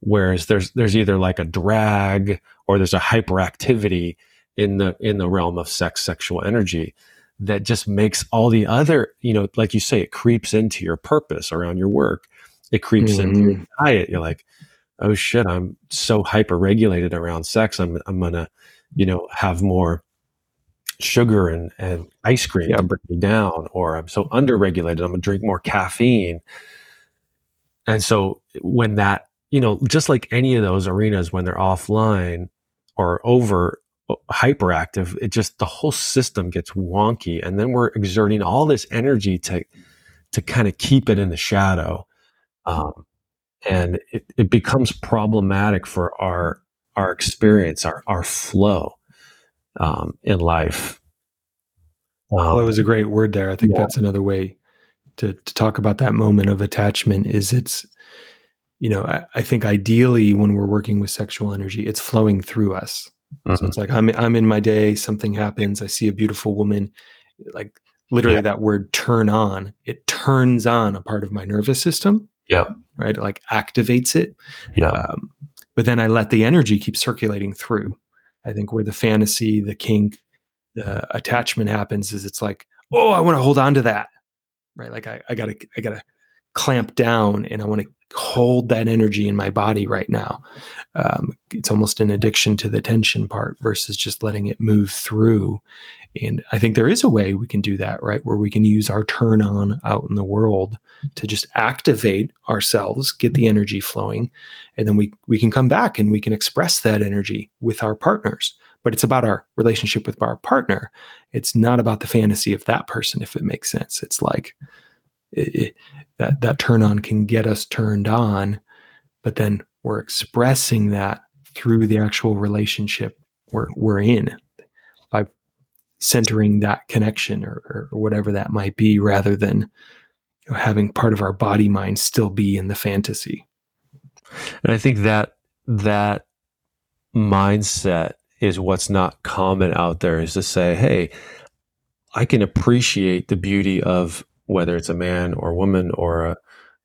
Whereas there's there's either like a drag or there's a hyperactivity in the in the realm of sex sexual energy that just makes all the other you know like you say it creeps into your purpose around your work it creeps mm-hmm. into your mm-hmm. diet you're like oh shit i'm so hyper regulated around sex i'm i'm gonna you know have more sugar and and ice cream yeah. to bring me down or i'm so under regulated i'm gonna drink more caffeine. And so when that you know just like any of those arenas when they're offline or over hyperactive, it just the whole system gets wonky, and then we're exerting all this energy to to kind of keep it in the shadow, um, and it, it becomes problematic for our our experience, our our flow um, in life. Um, well, that was a great word there. I think yeah. that's another way to to talk about that moment of attachment. Is it's you know I, I think ideally when we're working with sexual energy, it's flowing through us Mm-hmm. So it's like I'm I'm in my day, something happens, I see a beautiful woman, like literally yeah. that word turn on, it turns on a part of my nervous system. Yeah. Right. It like activates it. Yeah. Um, but then I let the energy keep circulating through. I think where the fantasy, the kink, the attachment happens is it's like, oh, I want to hold on to that. Right. Like I, I gotta, I gotta clamp down and I want to hold that energy in my body right now. Um, it's almost an addiction to the tension part versus just letting it move through. And I think there is a way we can do that, right? Where we can use our turn on out in the world to just activate ourselves, get the energy flowing, and then we we can come back and we can express that energy with our partners. But it's about our relationship with our partner. It's not about the fantasy of that person, if it makes sense. It's like it, that that turn on can get us turned on but then we're expressing that through the actual relationship we're, we're in centering that connection or, or whatever that might be rather than you know, having part of our body mind still be in the fantasy and i think that that mindset is what's not common out there is to say hey i can appreciate the beauty of whether it's a man or woman or a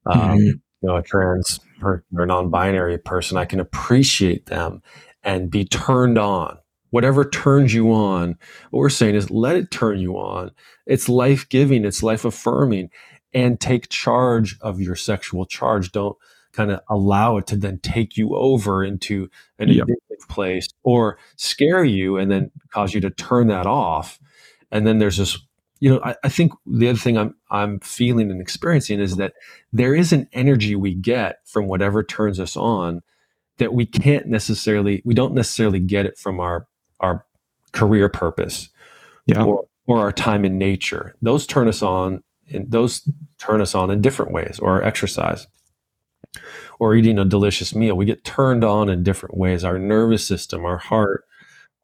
um, mm-hmm. you know a trans or, or non-binary person, I can appreciate them and be turned on. Whatever turns you on, what we're saying is let it turn you on. It's life giving, it's life affirming, and take charge of your sexual charge. Don't kind of allow it to then take you over into an yep. addictive place or scare you and then cause you to turn that off. And then there's this you know, I, I, think the other thing I'm I'm feeling and experiencing is that there is an energy we get from whatever turns us on that we can't necessarily we don't necessarily get it from our our career purpose yeah. or, or our time in nature. Those turn us on and those turn us on in different ways or exercise or eating a delicious meal. We get turned on in different ways. Our nervous system, our heart,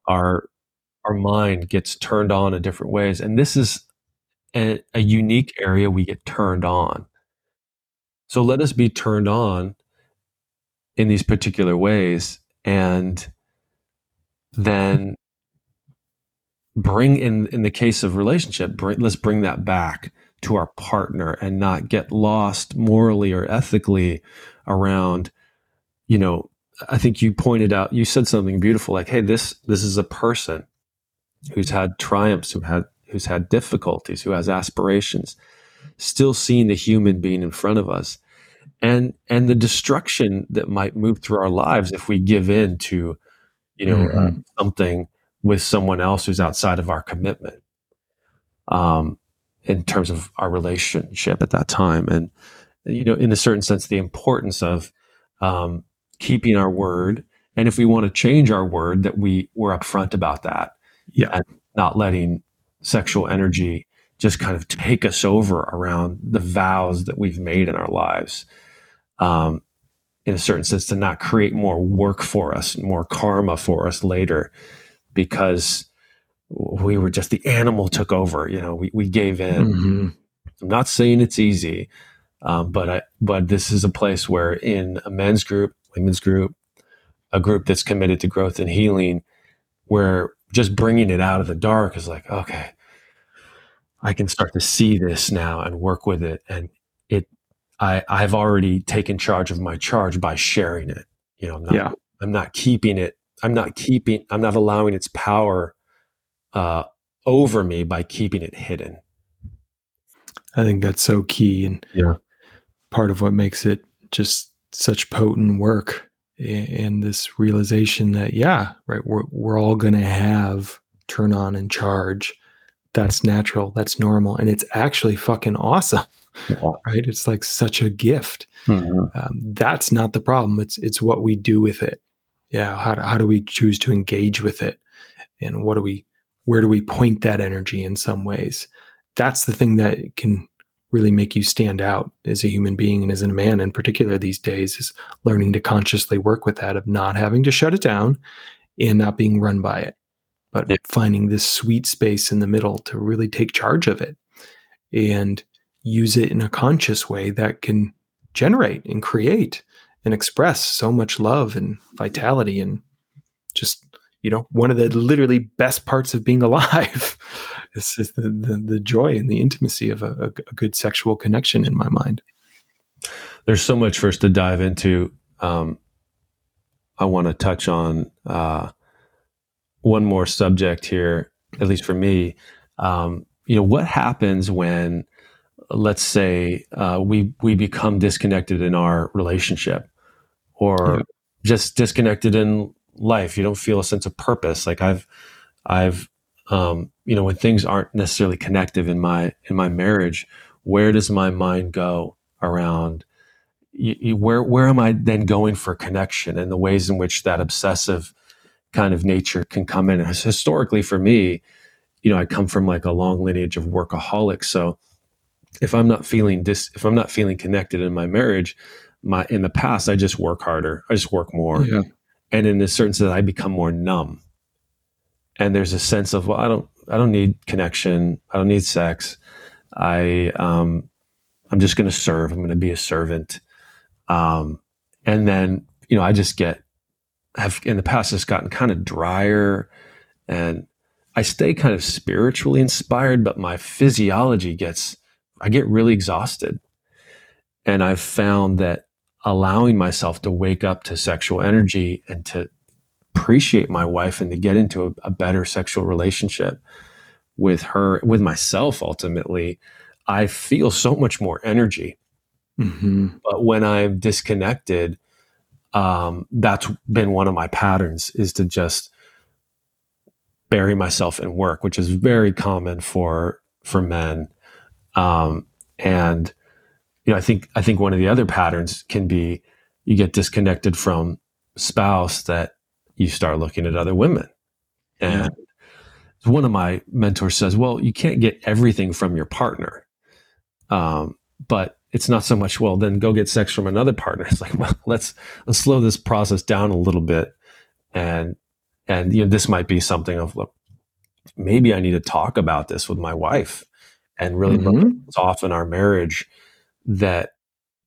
our our mind gets turned on in different ways and this is a, a unique area we get turned on so let us be turned on in these particular ways and then bring in in the case of relationship bring, let's bring that back to our partner and not get lost morally or ethically around you know i think you pointed out you said something beautiful like hey this this is a person who's had triumphs who had who's had difficulties who has aspirations still seeing the human being in front of us. And and the destruction that might move through our lives if we give in to you know mm-hmm. uh, something with someone else who's outside of our commitment um in terms of our relationship at that time. And you know in a certain sense the importance of um keeping our word. And if we want to change our word that we we're upfront about that. Yeah. And not letting sexual energy just kind of take us over around the vows that we've made in our lives. Um, in a certain sense, to not create more work for us, more karma for us later, because we were just the animal took over. You know, we, we gave in. Mm-hmm. I'm not saying it's easy, um, but I, but this is a place where in a men's group, women's group, a group that's committed to growth and healing, where just bringing it out of the dark is like, okay, I can start to see this now and work with it, and I, I've already taken charge of my charge by sharing it. You know, I'm not, yeah. I'm not keeping it. I'm not keeping. I'm not allowing its power uh, over me by keeping it hidden. I think that's so key, and yeah, part of what makes it just such potent work and this realization that yeah, right, we're we're all going to have turn on and charge. That's natural. That's normal, and it's actually fucking awesome right? It's like such a gift. Mm-hmm. Um, that's not the problem. It's it's what we do with it. Yeah, how do, how do we choose to engage with it, and what do we where do we point that energy in some ways? That's the thing that can really make you stand out as a human being and as a man in particular these days is learning to consciously work with that of not having to shut it down and not being run by it but yeah. finding this sweet space in the middle to really take charge of it and use it in a conscious way that can generate and create and express so much love and vitality and just you know one of the literally best parts of being alive. Is, the, the, the joy and the intimacy of a, a, good sexual connection in my mind. There's so much for us to dive into. Um, i want to touch on uh, one more subject here at least for me. Um, you know what happens when let's say uh, we we become disconnected in our relationship or yeah. just disconnected in life. You don't feel a sense of purpose. Like i've i've um, you know when things aren't necessarily connective in my in my marriage where does my mind go around? You, you, where where am i then going for connection? And the ways in which that obsessive kind of nature can come in. Historically for me you know i come from like a long lineage of workaholics. So if I'm not feeling dis, if I'm not feeling connected in my marriage, my in the past I just work harder, I just work more, yeah. and in a certain sense I become more numb. And there's a sense of well, I don't, I don't need connection, I don't need sex, I, um, I'm just going to serve, I'm going to be a servant, um, and then you know I just get have in the past it's gotten kind of drier and I stay kind of spiritually inspired, but my physiology gets I get really exhausted. And I've found that allowing myself to wake up to sexual energy and to appreciate my wife and to get into a, a better sexual relationship with her, with myself ultimately, I feel so much more energy. Mm-hmm. But when I'm disconnected, um, that's been one of my patterns is to just bury myself in work, which is very common for for men. Um, and you know, I think I think one of the other patterns can be you get disconnected from spouse that you start looking at other women. And mm-hmm. one of my mentors says, "Well, you can't get everything from your partner." Um, but it's not so much well then go get sex from another partner it's like well let's let's slow this process down a little bit and and you know this might be something of look maybe i need to talk about this with my wife and really Mhm. soften our marriage that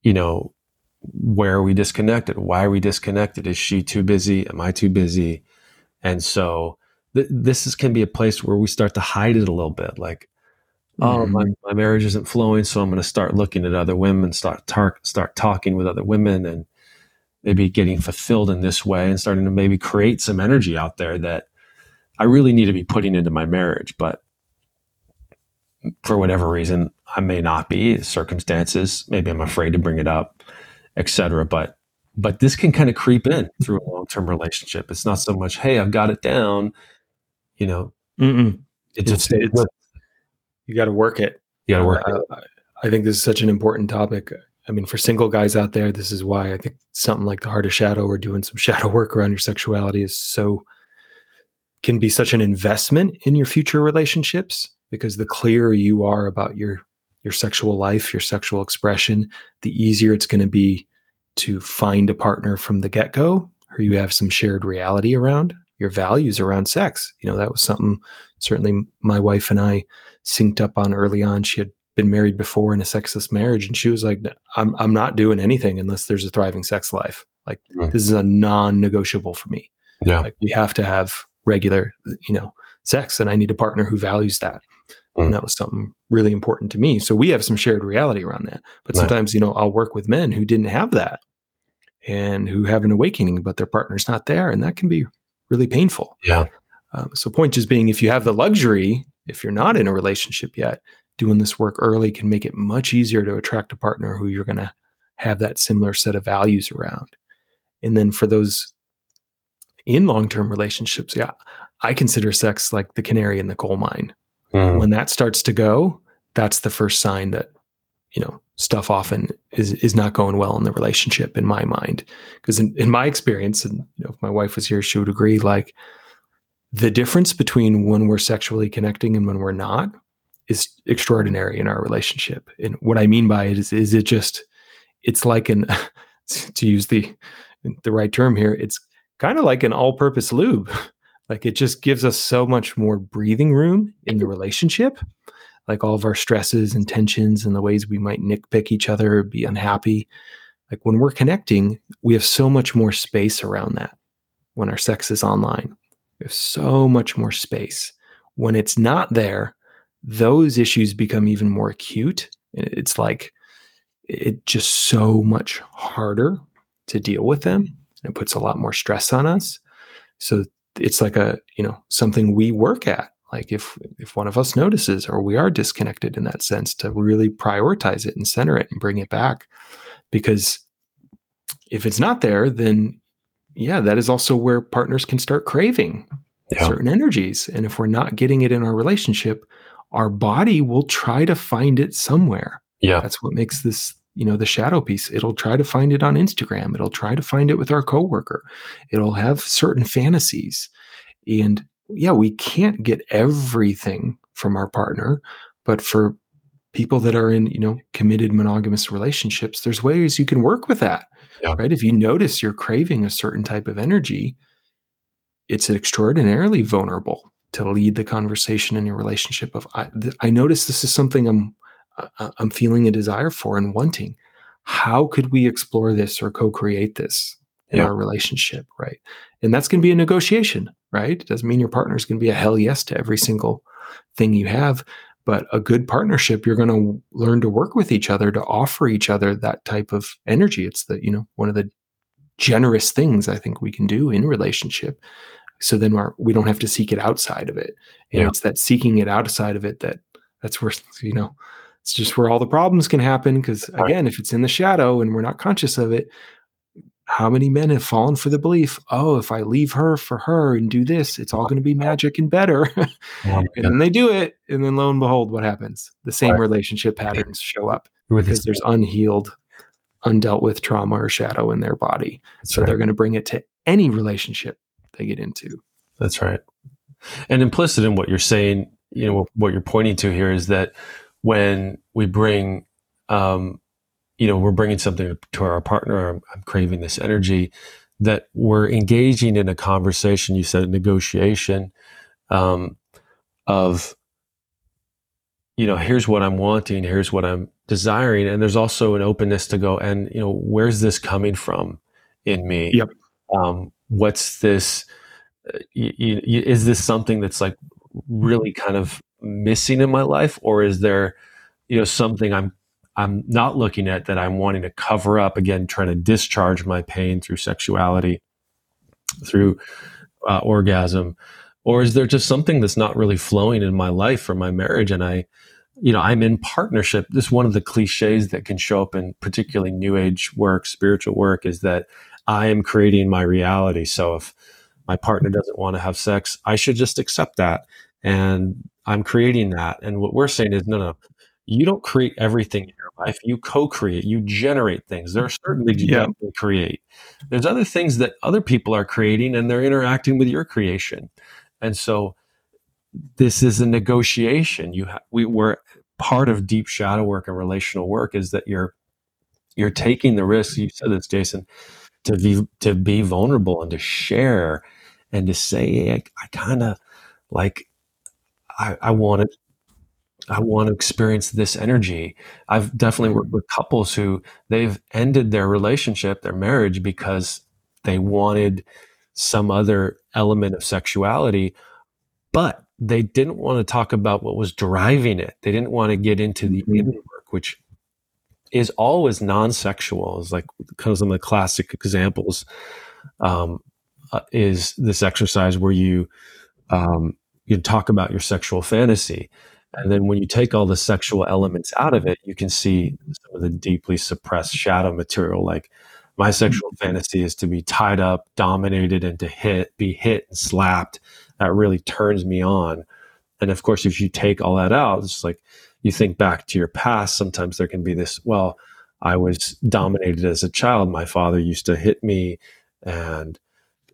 you know where are we disconnected? Why are we disconnected? Is she too busy? Am i too busy? And so th- this is, can be a place where we start to hide it a little bit like oh my, my marriage isn't flowing so i'm going to start looking at other women start tar- start talking with other women and maybe getting fulfilled in this way and starting to maybe create some energy out there that i really need to be putting into my marriage but for whatever reason i may not be circumstances maybe i'm afraid to bring it up etc but but this can kind of creep in through a long-term relationship it's not so much hey i've got it down you know Mm-mm. it It's- just it's- you got to work it. you gotta work Uh, I, I think this is such an important topic. I mean, for single guys out there, this is why I think something like the Heart of Shadow or doing some shadow work around your sexuality is so can be such an investment in your future relationships because the clearer you are about your your sexual life, your sexual expression, the easier it's going to be to find a partner from the get-go who you have some shared reality around, your values around sex. You know, that was something certainly my wife and I synced up on early on. She had been married before in a sexless marriage, and she was like, "I'm I'm not doing anything unless there's a thriving sex life. Like Mm. this is a non-negotiable for me. yeah Like we have to have regular, you know, sex, and I need a partner who values that." Mm. And that was something really important to me. So we have some shared reality around that. But sometimes, you know, I'll work with men who didn't have that and who have an awakening, but their partner's not there, and that can be really painful. yeah Um, so, point just being, if you have the luxury, if you're not in a relationship yet, doing this work early can make it much easier to attract a partner who you're going to have that similar set of values around. And then for those in long term relationships, yeah, I consider sex like the canary in the coal mine. Mhm. When that starts to go, that's the first sign that you know stuff often is is not going well in the relationship in my mind. Because in, in my experience and you know if my wife was here she would agree like the difference between when we're sexually connecting and when we're not is extraordinary in our relationship. And what i mean by it is is it just it's like an to use the the right term here it's kind of like an all-purpose lube like it just gives us so much more breathing room in the mm-hmm. relationship like all of our stresses and tensions and the ways we might nitpick each other or be unhappy. Like when we're connecting, we have so much more space around that when our sex is online. We have so much more space. When it's not there, those issues become even more acute. It's like it just so much harder to deal with them. It puts a lot more stress on us. So it's like a, you know, something we work at. Like if if one of us notices or we are disconnected in that sense to really prioritize it and center it and bring it back. Because if it's not there then yeah that is also where partners can start craving Yeah. certain energies. And if we're not getting it in our relationship our body will try to find it somewhere. Yeah. That's what makes this you know the shadow piece it'll try to find it on instagram it'll try to find it with our coworker it'll have certain fantasies and yeah we can't get everything from our partner but for people that are in you know committed monogamous relationships there's ways you can work with that Yeah. right if you notice you're craving a certain type of energy it's extraordinarily vulnerable to lead the conversation in your relationship of i, th- I notice this is something i'm i'm feeling a desire for and wanting. How could we explore this or co-create this in Yeah. our relationship right? And that's going to be a negotiation right? It doesn't mean your partner is going to be a hell yes to every single thing you have but a good partnership you're going to learn to work with each other to offer each other that type of energy. It's the you know one of the generous things i think we can do in relationship so then we're, we don't have to seek it outside of it. And Yeah. it's that seeking it outside of it that that's where you know it's just where all the problems can happen because Right. again if it's in the shadow and we're not conscious of it how many men have fallen for the belief oh if i leave her for her and do this it's all going to be magic and better. And then they do it and then lo and behold what happens? The same Right. relationship patterns show up with because there's unhealed undealt with trauma or shadow in their body. So they're going to bring it to any relationship they get into. That's right. And implicit in what you're saying, you know, what you're pointing to here is that when we bring, um, you know, we're bringing something to our partner, I'm, I'm craving this energy, that we're engaging in a conversation. You said a negotiation um, of, you know, here's what I'm wanting, here's what I'm desiring, and there's also an openness to go and you know, where's this coming from in me? Yep. Um, what's this? Uh, y- y- is this something that's like really kind of missing in my life, or is there, you know, something I'm I'm not looking at that I'm wanting to cover up again, trying to discharge my pain through sexuality, through uh, orgasm, or is there just something that's not really flowing in my life or my marriage, and I, you know, I'm in partnership. This is one of the cliches that can show up in particularly New Age work, spiritual work, is that I am creating my reality. So if my partner doesn't want to have sex, I should just accept that, and I'm creating that. And what we're saying is, no, no, you don't create everything in your life. You co-create, you generate things. There are certain things you yeah. create. There's other things that other people are creating and they're interacting with your creation. And so this is a negotiation. You ha- we were part of deep shadow work and relational work is that you're you're taking the risk. You said this, Jason, to be to be vulnerable and to share and to say, I, I kind of like I, I want to I want to experience this energy. I've definitely worked with couples who they've ended their relationship, their marriage, because they wanted some other element of sexuality, but they didn't want to talk about what was driving it. They didn't want to get into the mm-hmm. inner work, which is always non-sexual. Is like kind of some of the classic examples. Um, uh, is this exercise where you um, you talk about your sexual fantasy and then when you take all the sexual elements out of it, you can see some of the deeply suppressed shadow material. Like my sexual mm-hmm. fantasy is to be tied up, dominated, and to hit, be hit and slapped. That really turns me on. And of course, if you take all that out, it's like you think back to your past. Sometimes there can be this, well, I was dominated as a child. My father used to hit me and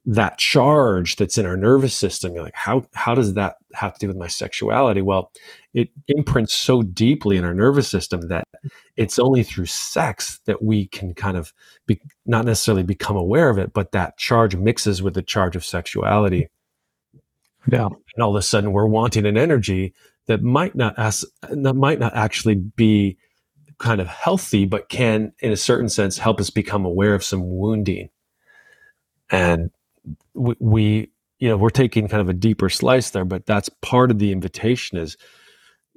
that charge that's in our nervous system you're like how how does that have to do with my sexuality? Well it imprints so deeply in our nervous system that it's only through sex that we can kind of be, not necessarily become aware of it but that charge mixes with the charge of sexuality. Yeah. And all of a sudden we're wanting an energy that might not as that might not actually be kind of healthy but can in a certain sense help us become aware of some wounding. And we, we you know we're taking kind of a deeper slice there but that's part of the invitation is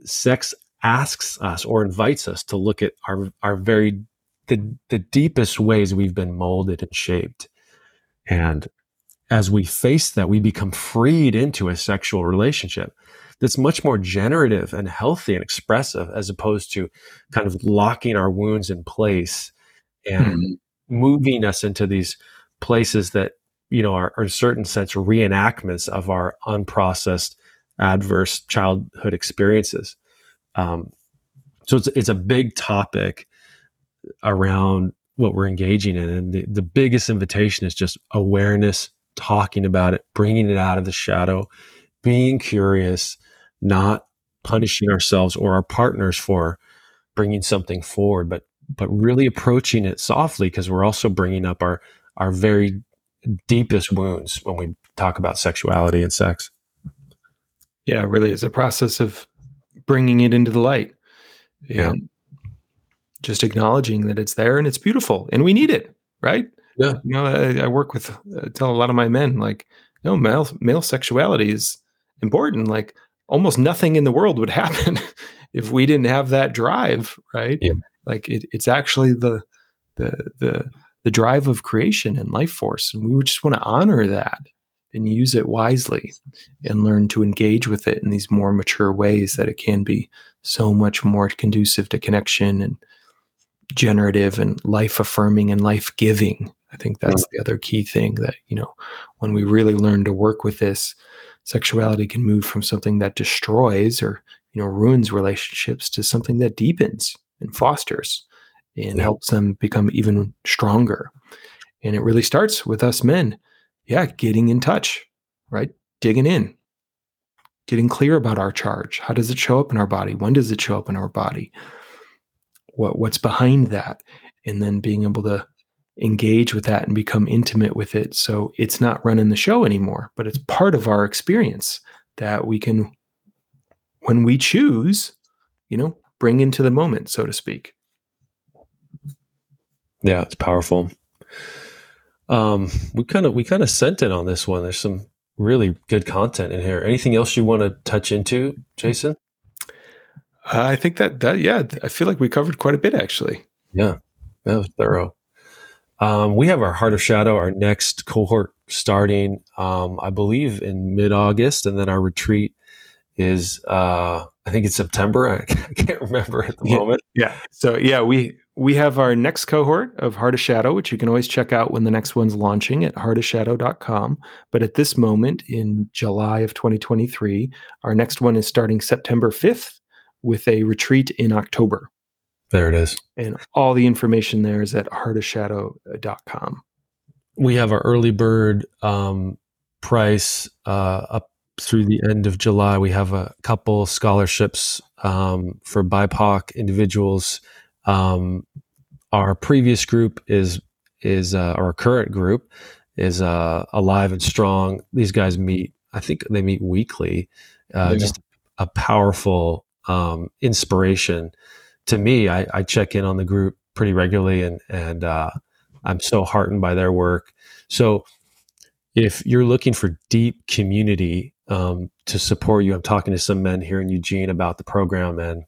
sex asks us or invites us to look at our our very the the deepest ways we've been molded and shaped and as we face that we become freed into a sexual relationship that's much more generative and healthy and expressive as opposed to kind of locking our wounds in place and mm-hmm. moving us into these places that you know, are, are in a certain sense reenactments of our unprocessed adverse childhood experiences. Um, so it's, it's a big topic around what we're engaging in. And the, the biggest invitation is just awareness, talking about it, bringing it out of the shadow, being curious, not punishing ourselves or our partners for bringing something forward, but but really approaching it softly because we're also bringing up our our very deepest wounds when we talk about sexuality and sex. Yeah, really is a process of bringing it into the light. Yeah. Just acknowledging that it's there and it's beautiful and we need it, right? Yeah. You know, I, I work with, uh, tell a lot of my men, like, no, male, male sexuality is important. Like, almost nothing in the world would happen if we didn't have that drive, right? Yeah. Like, it, it's actually the, the, the, the drive of creation and life force. And we just want to honor that and use it wisely and learn to engage with it in these more mature ways that it can be so much more conducive to connection and generative and life affirming and life giving. I think that's mm. the other key thing that, you know, when we really learn to work with this, sexuality can move from something that destroys or, you know, ruins relationships to something that deepens and fosters and helps them become even stronger. And it really starts with us men. Yeah, getting in touch, right? Digging in, getting clear about our charge. How does it show up in our body? When does it show up in our body? What what's behind that? And then being able to engage with that and become intimate with it. So it's not running the show anymore, but it's part of our experience that we can, when we choose, you know, bring into the moment, so to speak. Yeah, it's powerful. Um, we kind of we kind of sent it on this one. There's some really good content in here. Anything else you want to touch into, Jason? I think that that yeah, I feel like we covered quite a bit actually. Yeah, that was thorough. Um, we have our Heart of Shadow, our next cohort starting, um, I believe, in mid August, and then our retreat is, uh, I think it's September. I, can't remember at the yeah, moment. Yeah. So yeah, we we have our next cohort of Heart of Shadow, which you can always check out when the next one's launching at heartofshadow.com. But at this moment in July of 2023, our next one is starting September 5th with a retreat in October. There it is. And all the information there is at heartofshadow.com. We have our early bird um, price uh, up through the end of July. We have a couple scholarships um, for BIPOC individuals um, our previous group is is uh, our current group is uh, alive and strong. These guys meet. I think they meet weekly. Uh, yeah. Just a powerful um, inspiration to me. I, I, check in on the group pretty regularly, and and uh, I'm so heartened by their work. So, if you're looking for deep community um, to support you, I'm talking to some men here in Eugene about the program, and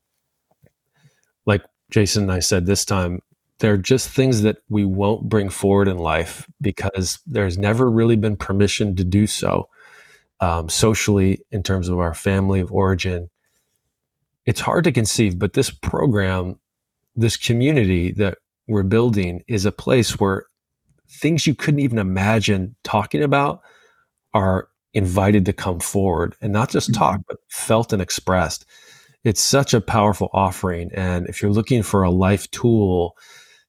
Jason and I said this time, they're just things that we won't bring forward in life because there's never really been permission to do so um, socially in terms of our family of origin. It's hard to conceive, but this program, this community that we're building is a place where things you couldn't even imagine talking about are invited to come forward and not just talk, mm-hmm. but felt and expressed it's such a powerful offering. And if you're looking for a life tool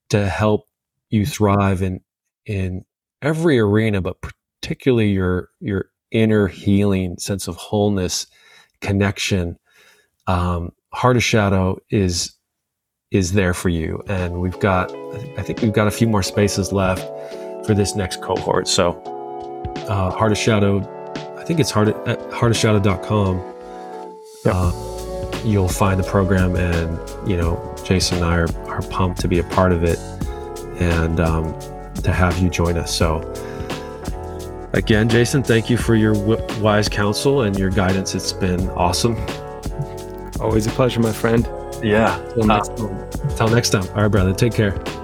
to help you thrive in in every arena, but particularly your your inner healing sense of wholeness, connection, um, Heart of Shadow is is there for you. And we've got I think we've got a few more spaces left for this next cohort. So uh, Heart of Shadow, I think it's heart at heartofshadow.com. Yep. Uh, you'll find the program and you know jason and i are, are pumped to be a part of it and um, to have you join us. So again jason thank you for your wise counsel and your guidance. It's been awesome. Always a pleasure my friend. Yeah. Until next, uh, next time. All right brother. Take care